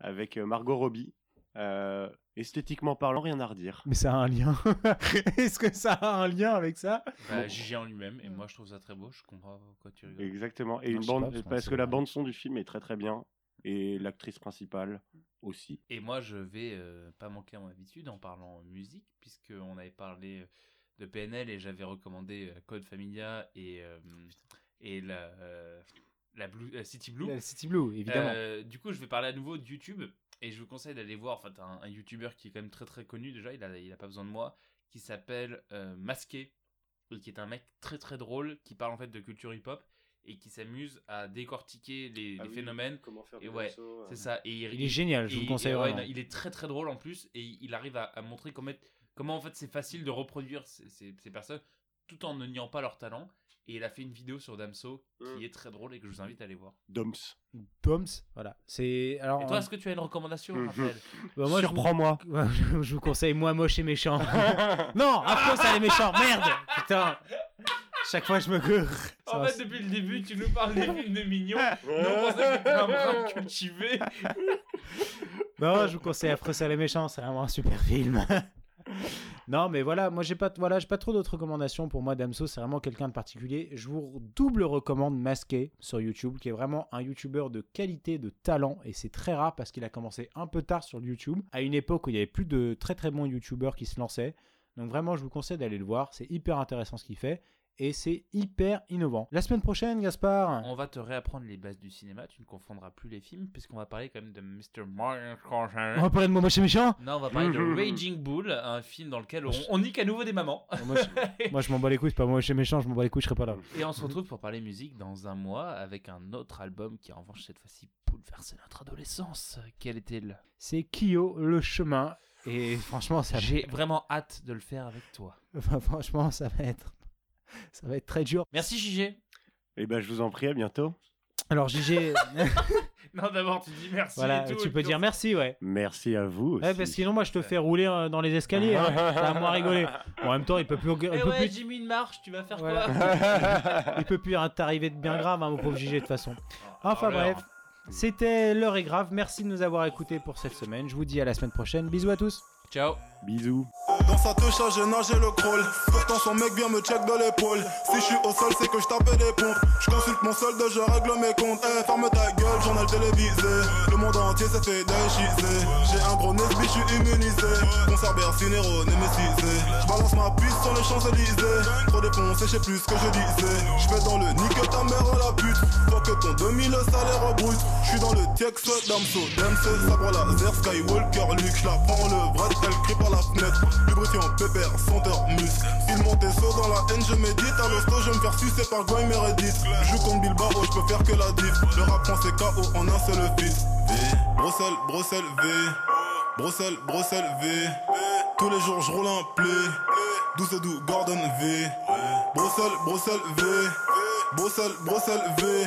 avec euh, Margot Robbie. Euh, esthétiquement parlant, rien à redire. Mais ça a un lien. Est-ce que ça a un lien avec ça? Bah, JG en lui-même, et moi je trouve ça très beau, je comprends pourquoi tu rigoles. Exactement. Et Non, une bande, pas, parce que la pas. bande son du film est très très bien et l'actrice principale aussi. Et moi, je vais euh, pas manquer à mon habitude en parlant musique, puisqu'on avait parlé de PNL et j'avais recommandé Code Familia et, euh, et la, euh, la Blue- euh, City Blue. La City Blue, évidemment. Euh, du coup, je vais parler à nouveau de YouTube et je vous conseille d'aller voir en fait, un, un YouTuber qui est quand même très très connu déjà, il a, il a pas besoin de moi, qui s'appelle euh, Masqué et qui est un mec très très drôle qui parle en fait de culture hip-hop et qui s'amuse à décortiquer les, les phénomènes. Comment faire Et ouais, C'est ça. Et Il est génial, je vous conseille ouais, non, il est très très drôle en plus et il arrive à, à montrer comment, comment en fait c'est facile de reproduire ces, ces- ces personnes tout en ne niant pas leur talent. Et il a fait une vidéo sur Damso qui Mm. est très drôle et que je vous invite à aller voir. Doms. Toms, voilà. C'est alors. Et toi, est-ce que tu as une recommandation. Raphaël bah, moi, je vous- Surprends-moi. Je, vous conseille moi moche et méchant. non, après ça les méchants. Merde, putain. Chaque fois je me gourre. Ça En va, fait, depuis le début, tu nous parles des films de mignons. Nous, on pensait que un brin cultivé. Non, je vous conseille Après ça les méchants, c'est vraiment un super film. Non, mais voilà, moi j'ai pas, voilà, pas trop d'autres recommandations pour moi. Damso, c'est vraiment quelqu'un de particulier. Je vous double recommande Masqué sur YouTube, qui est vraiment un YouTuber de qualité, de talent, et c'est très rare parce qu'il a commencé un peu tard sur YouTube, à une époque où il y avait plus de très très bons YouTubers qui se lançaient. Donc vraiment, je vous conseille d'aller le voir. C'est hyper intéressant ce qu'il fait. Et c'est hyper innovant. La semaine prochaine, Gaspard. On va te réapprendre les bases du cinéma. Tu ne confondras plus les films, puisqu'on va parler quand même de Mr. Martin. On va parler de moi et méchant. Non, on va parler de Raging Bull, un film dans lequel on, on nique à nouveau des mamans. Moi, je, moi, je m'en bats les couilles, c'est pas moi et méchant, je m'en bats les couilles, je serai pas là. Et on se retrouve pour parler musique dans un mois avec un autre album qui, en revanche, cette fois-ci, bouleversé notre adolescence. Quel était-il C'est Kyo, le chemin. Et franchement, ça J'ai vraiment hâte de le faire avec toi. Enfin, franchement, ça va être, ça va être très dur. Merci, JG. Eh ben, je vous en prie, à bientôt. Alors, JG, Non, d'abord, tu dis merci. voilà, et tout, tu et peux dire merci, ouais. Merci à vous. Aussi. Ouais, parce que sinon, moi, je te fais rouler euh, dans les escaliers. hein. T'as à moi rigoler. Bon, en même temps, il peut plus, il Eh peut ouais, plus, j'ai mis une marche, tu vas faire Voilà. quoi il peut plus rien t'arriver de bien grave, hein, mon pauvre JG, de toute façon. Enfin, Oh, bref. C'était l'heure est grave. Merci de nous avoir écoutés pour cette semaine. Je vous dis à la semaine prochaine. Bisous à tous. Ciao. Bisous. Dans sa touche, j'ai nagé le crawl. Pourtant, son mec vient me check de l'épaule. Si je suis au sol, c'est que je tapais des pompes. Je consulte mon solde, je règle mes comptes. Eh, ferme ta gueule, journal télévisé. Le monde entier s'est fait déchiser. J'ai un gros Nesby, je suis immunisé. Concert Bercy, Nero, Némécisé. Ma sur les Champs-Élysées. Trop défoncé, je sais plus ce que je disais. Je vais dans le nique ta mère la pute. Faut que ton 2000 salaire brut. Je suis dans le Tiex, Damso, Damso, sabre laser, Skywalker, Luke. Je la prends le bras, elle crie par la fenêtre. Lubrifiant, pépère, senteur, muscle. File mon saut dans la haine, je médite. À l'hosto, je me faire sucer par Goy Meredith. Je joue contre Bilbao, je peux faire que la diff. Le rap français KO en un seul fils. V, Bruxelles, Bruxelles, V. Bruxelles, Bruxelles, V. Tous les jours, je roule un play. Douce et doux, Gordon V. Bruxelles, Bruxelles, V. Bruxelles, Bruxelles, V.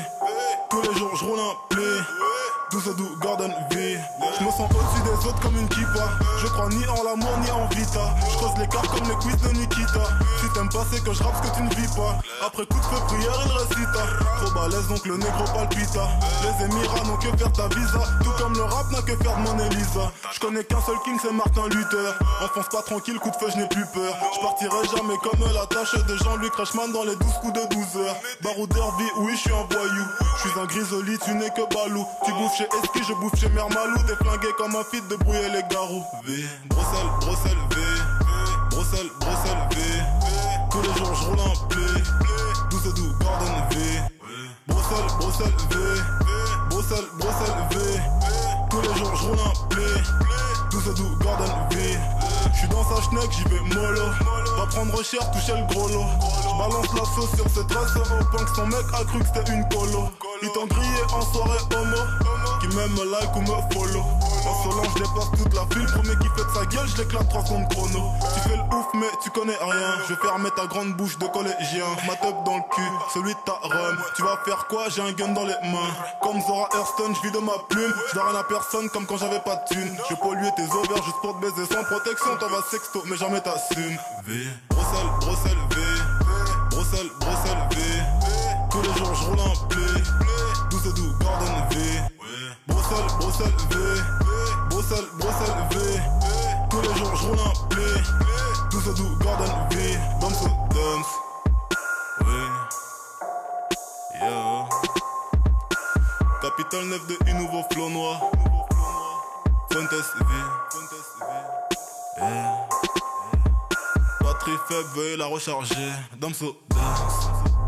Tous les jours, je roule un. Douce doux, Gordon V. Je me sens au-dessus des autres comme une kippa. Je crois ni en l'amour ni en vita. Je creuse les cartes comme les quiz de Nikita. Si t'aimes pas, c'est que je rappe ce que tu ne vis pas. Après coup de feu, prière, il récita. Trop balèze, donc le négro palpita. Les Émirats n'ont que faire ta visa. Tout comme le rap n'a que faire de mon Elisa. Je connais qu'un seul king, c'est Martin Luther. Enfonce pas tranquille, coup de feu, je n'ai plus peur. Je partirai jamais comme la tâche de Jean-Luc Reichmann dans les 12 coups de 12 heures. Baroudeur vie, oui, je suis un voyou. Je suis un grisoli, tu n'es que balou. Tu bouffes chez Eski, je bouffe chez Mère Malou. T'es flingué comme un fit de brouiller les garous. V, Bruxelles, Bruxelles, V. Bruxelles, Bruxelles, V. Tous les jours, je roule un play. 12 et doux, Gordon V. Bruxelles, Bruxelles, V. Bruxelles, Bruxelles, V. Tous les jours, je roule un play. 12 et doux, Gordon V. J'suis dans sa schneck, j'y vais mollo. Va prendre cher, toucher le gros lot. J'balance la sauce sur cette race au punk, son mec a cru que c'était une colo. Ils t'ont grillé en soirée homo Qui même me like ou me follow. En Solange je dépasse toute la file Premier qui fait de sa gueule je l'éclate 3 secondes chrono. Tu fais le ouf mais tu connais rien. Je vais fermer ta grande bouche de collégien. Ma teub dans le cul, celui de ta rhum. Tu vas faire quoi? J'ai un gun dans les mains. Comme Zora Hurston, je vis de ma plume. Je rien à personne comme quand j'avais pas de thune Je polluer tes ovaires juste pour te baiser sans protection. T'en vas sexto mais jamais t'assumes V, Bruxelles, Bruxelles, V. Bruxelles, Bruxelles, V. Tous les jours je roule un play 12 et 12, Gordon V Bruxelles, Bruxelles, V. Bruxelles, Bruxelles, V. Tous les jours je roule un 12 et 12, Gordon V. Dance, dance. Oui Yo. Capital 9 de une nouveau flow noir. Fuentes V. Batterie faible, veuillez la recharger. Damso dance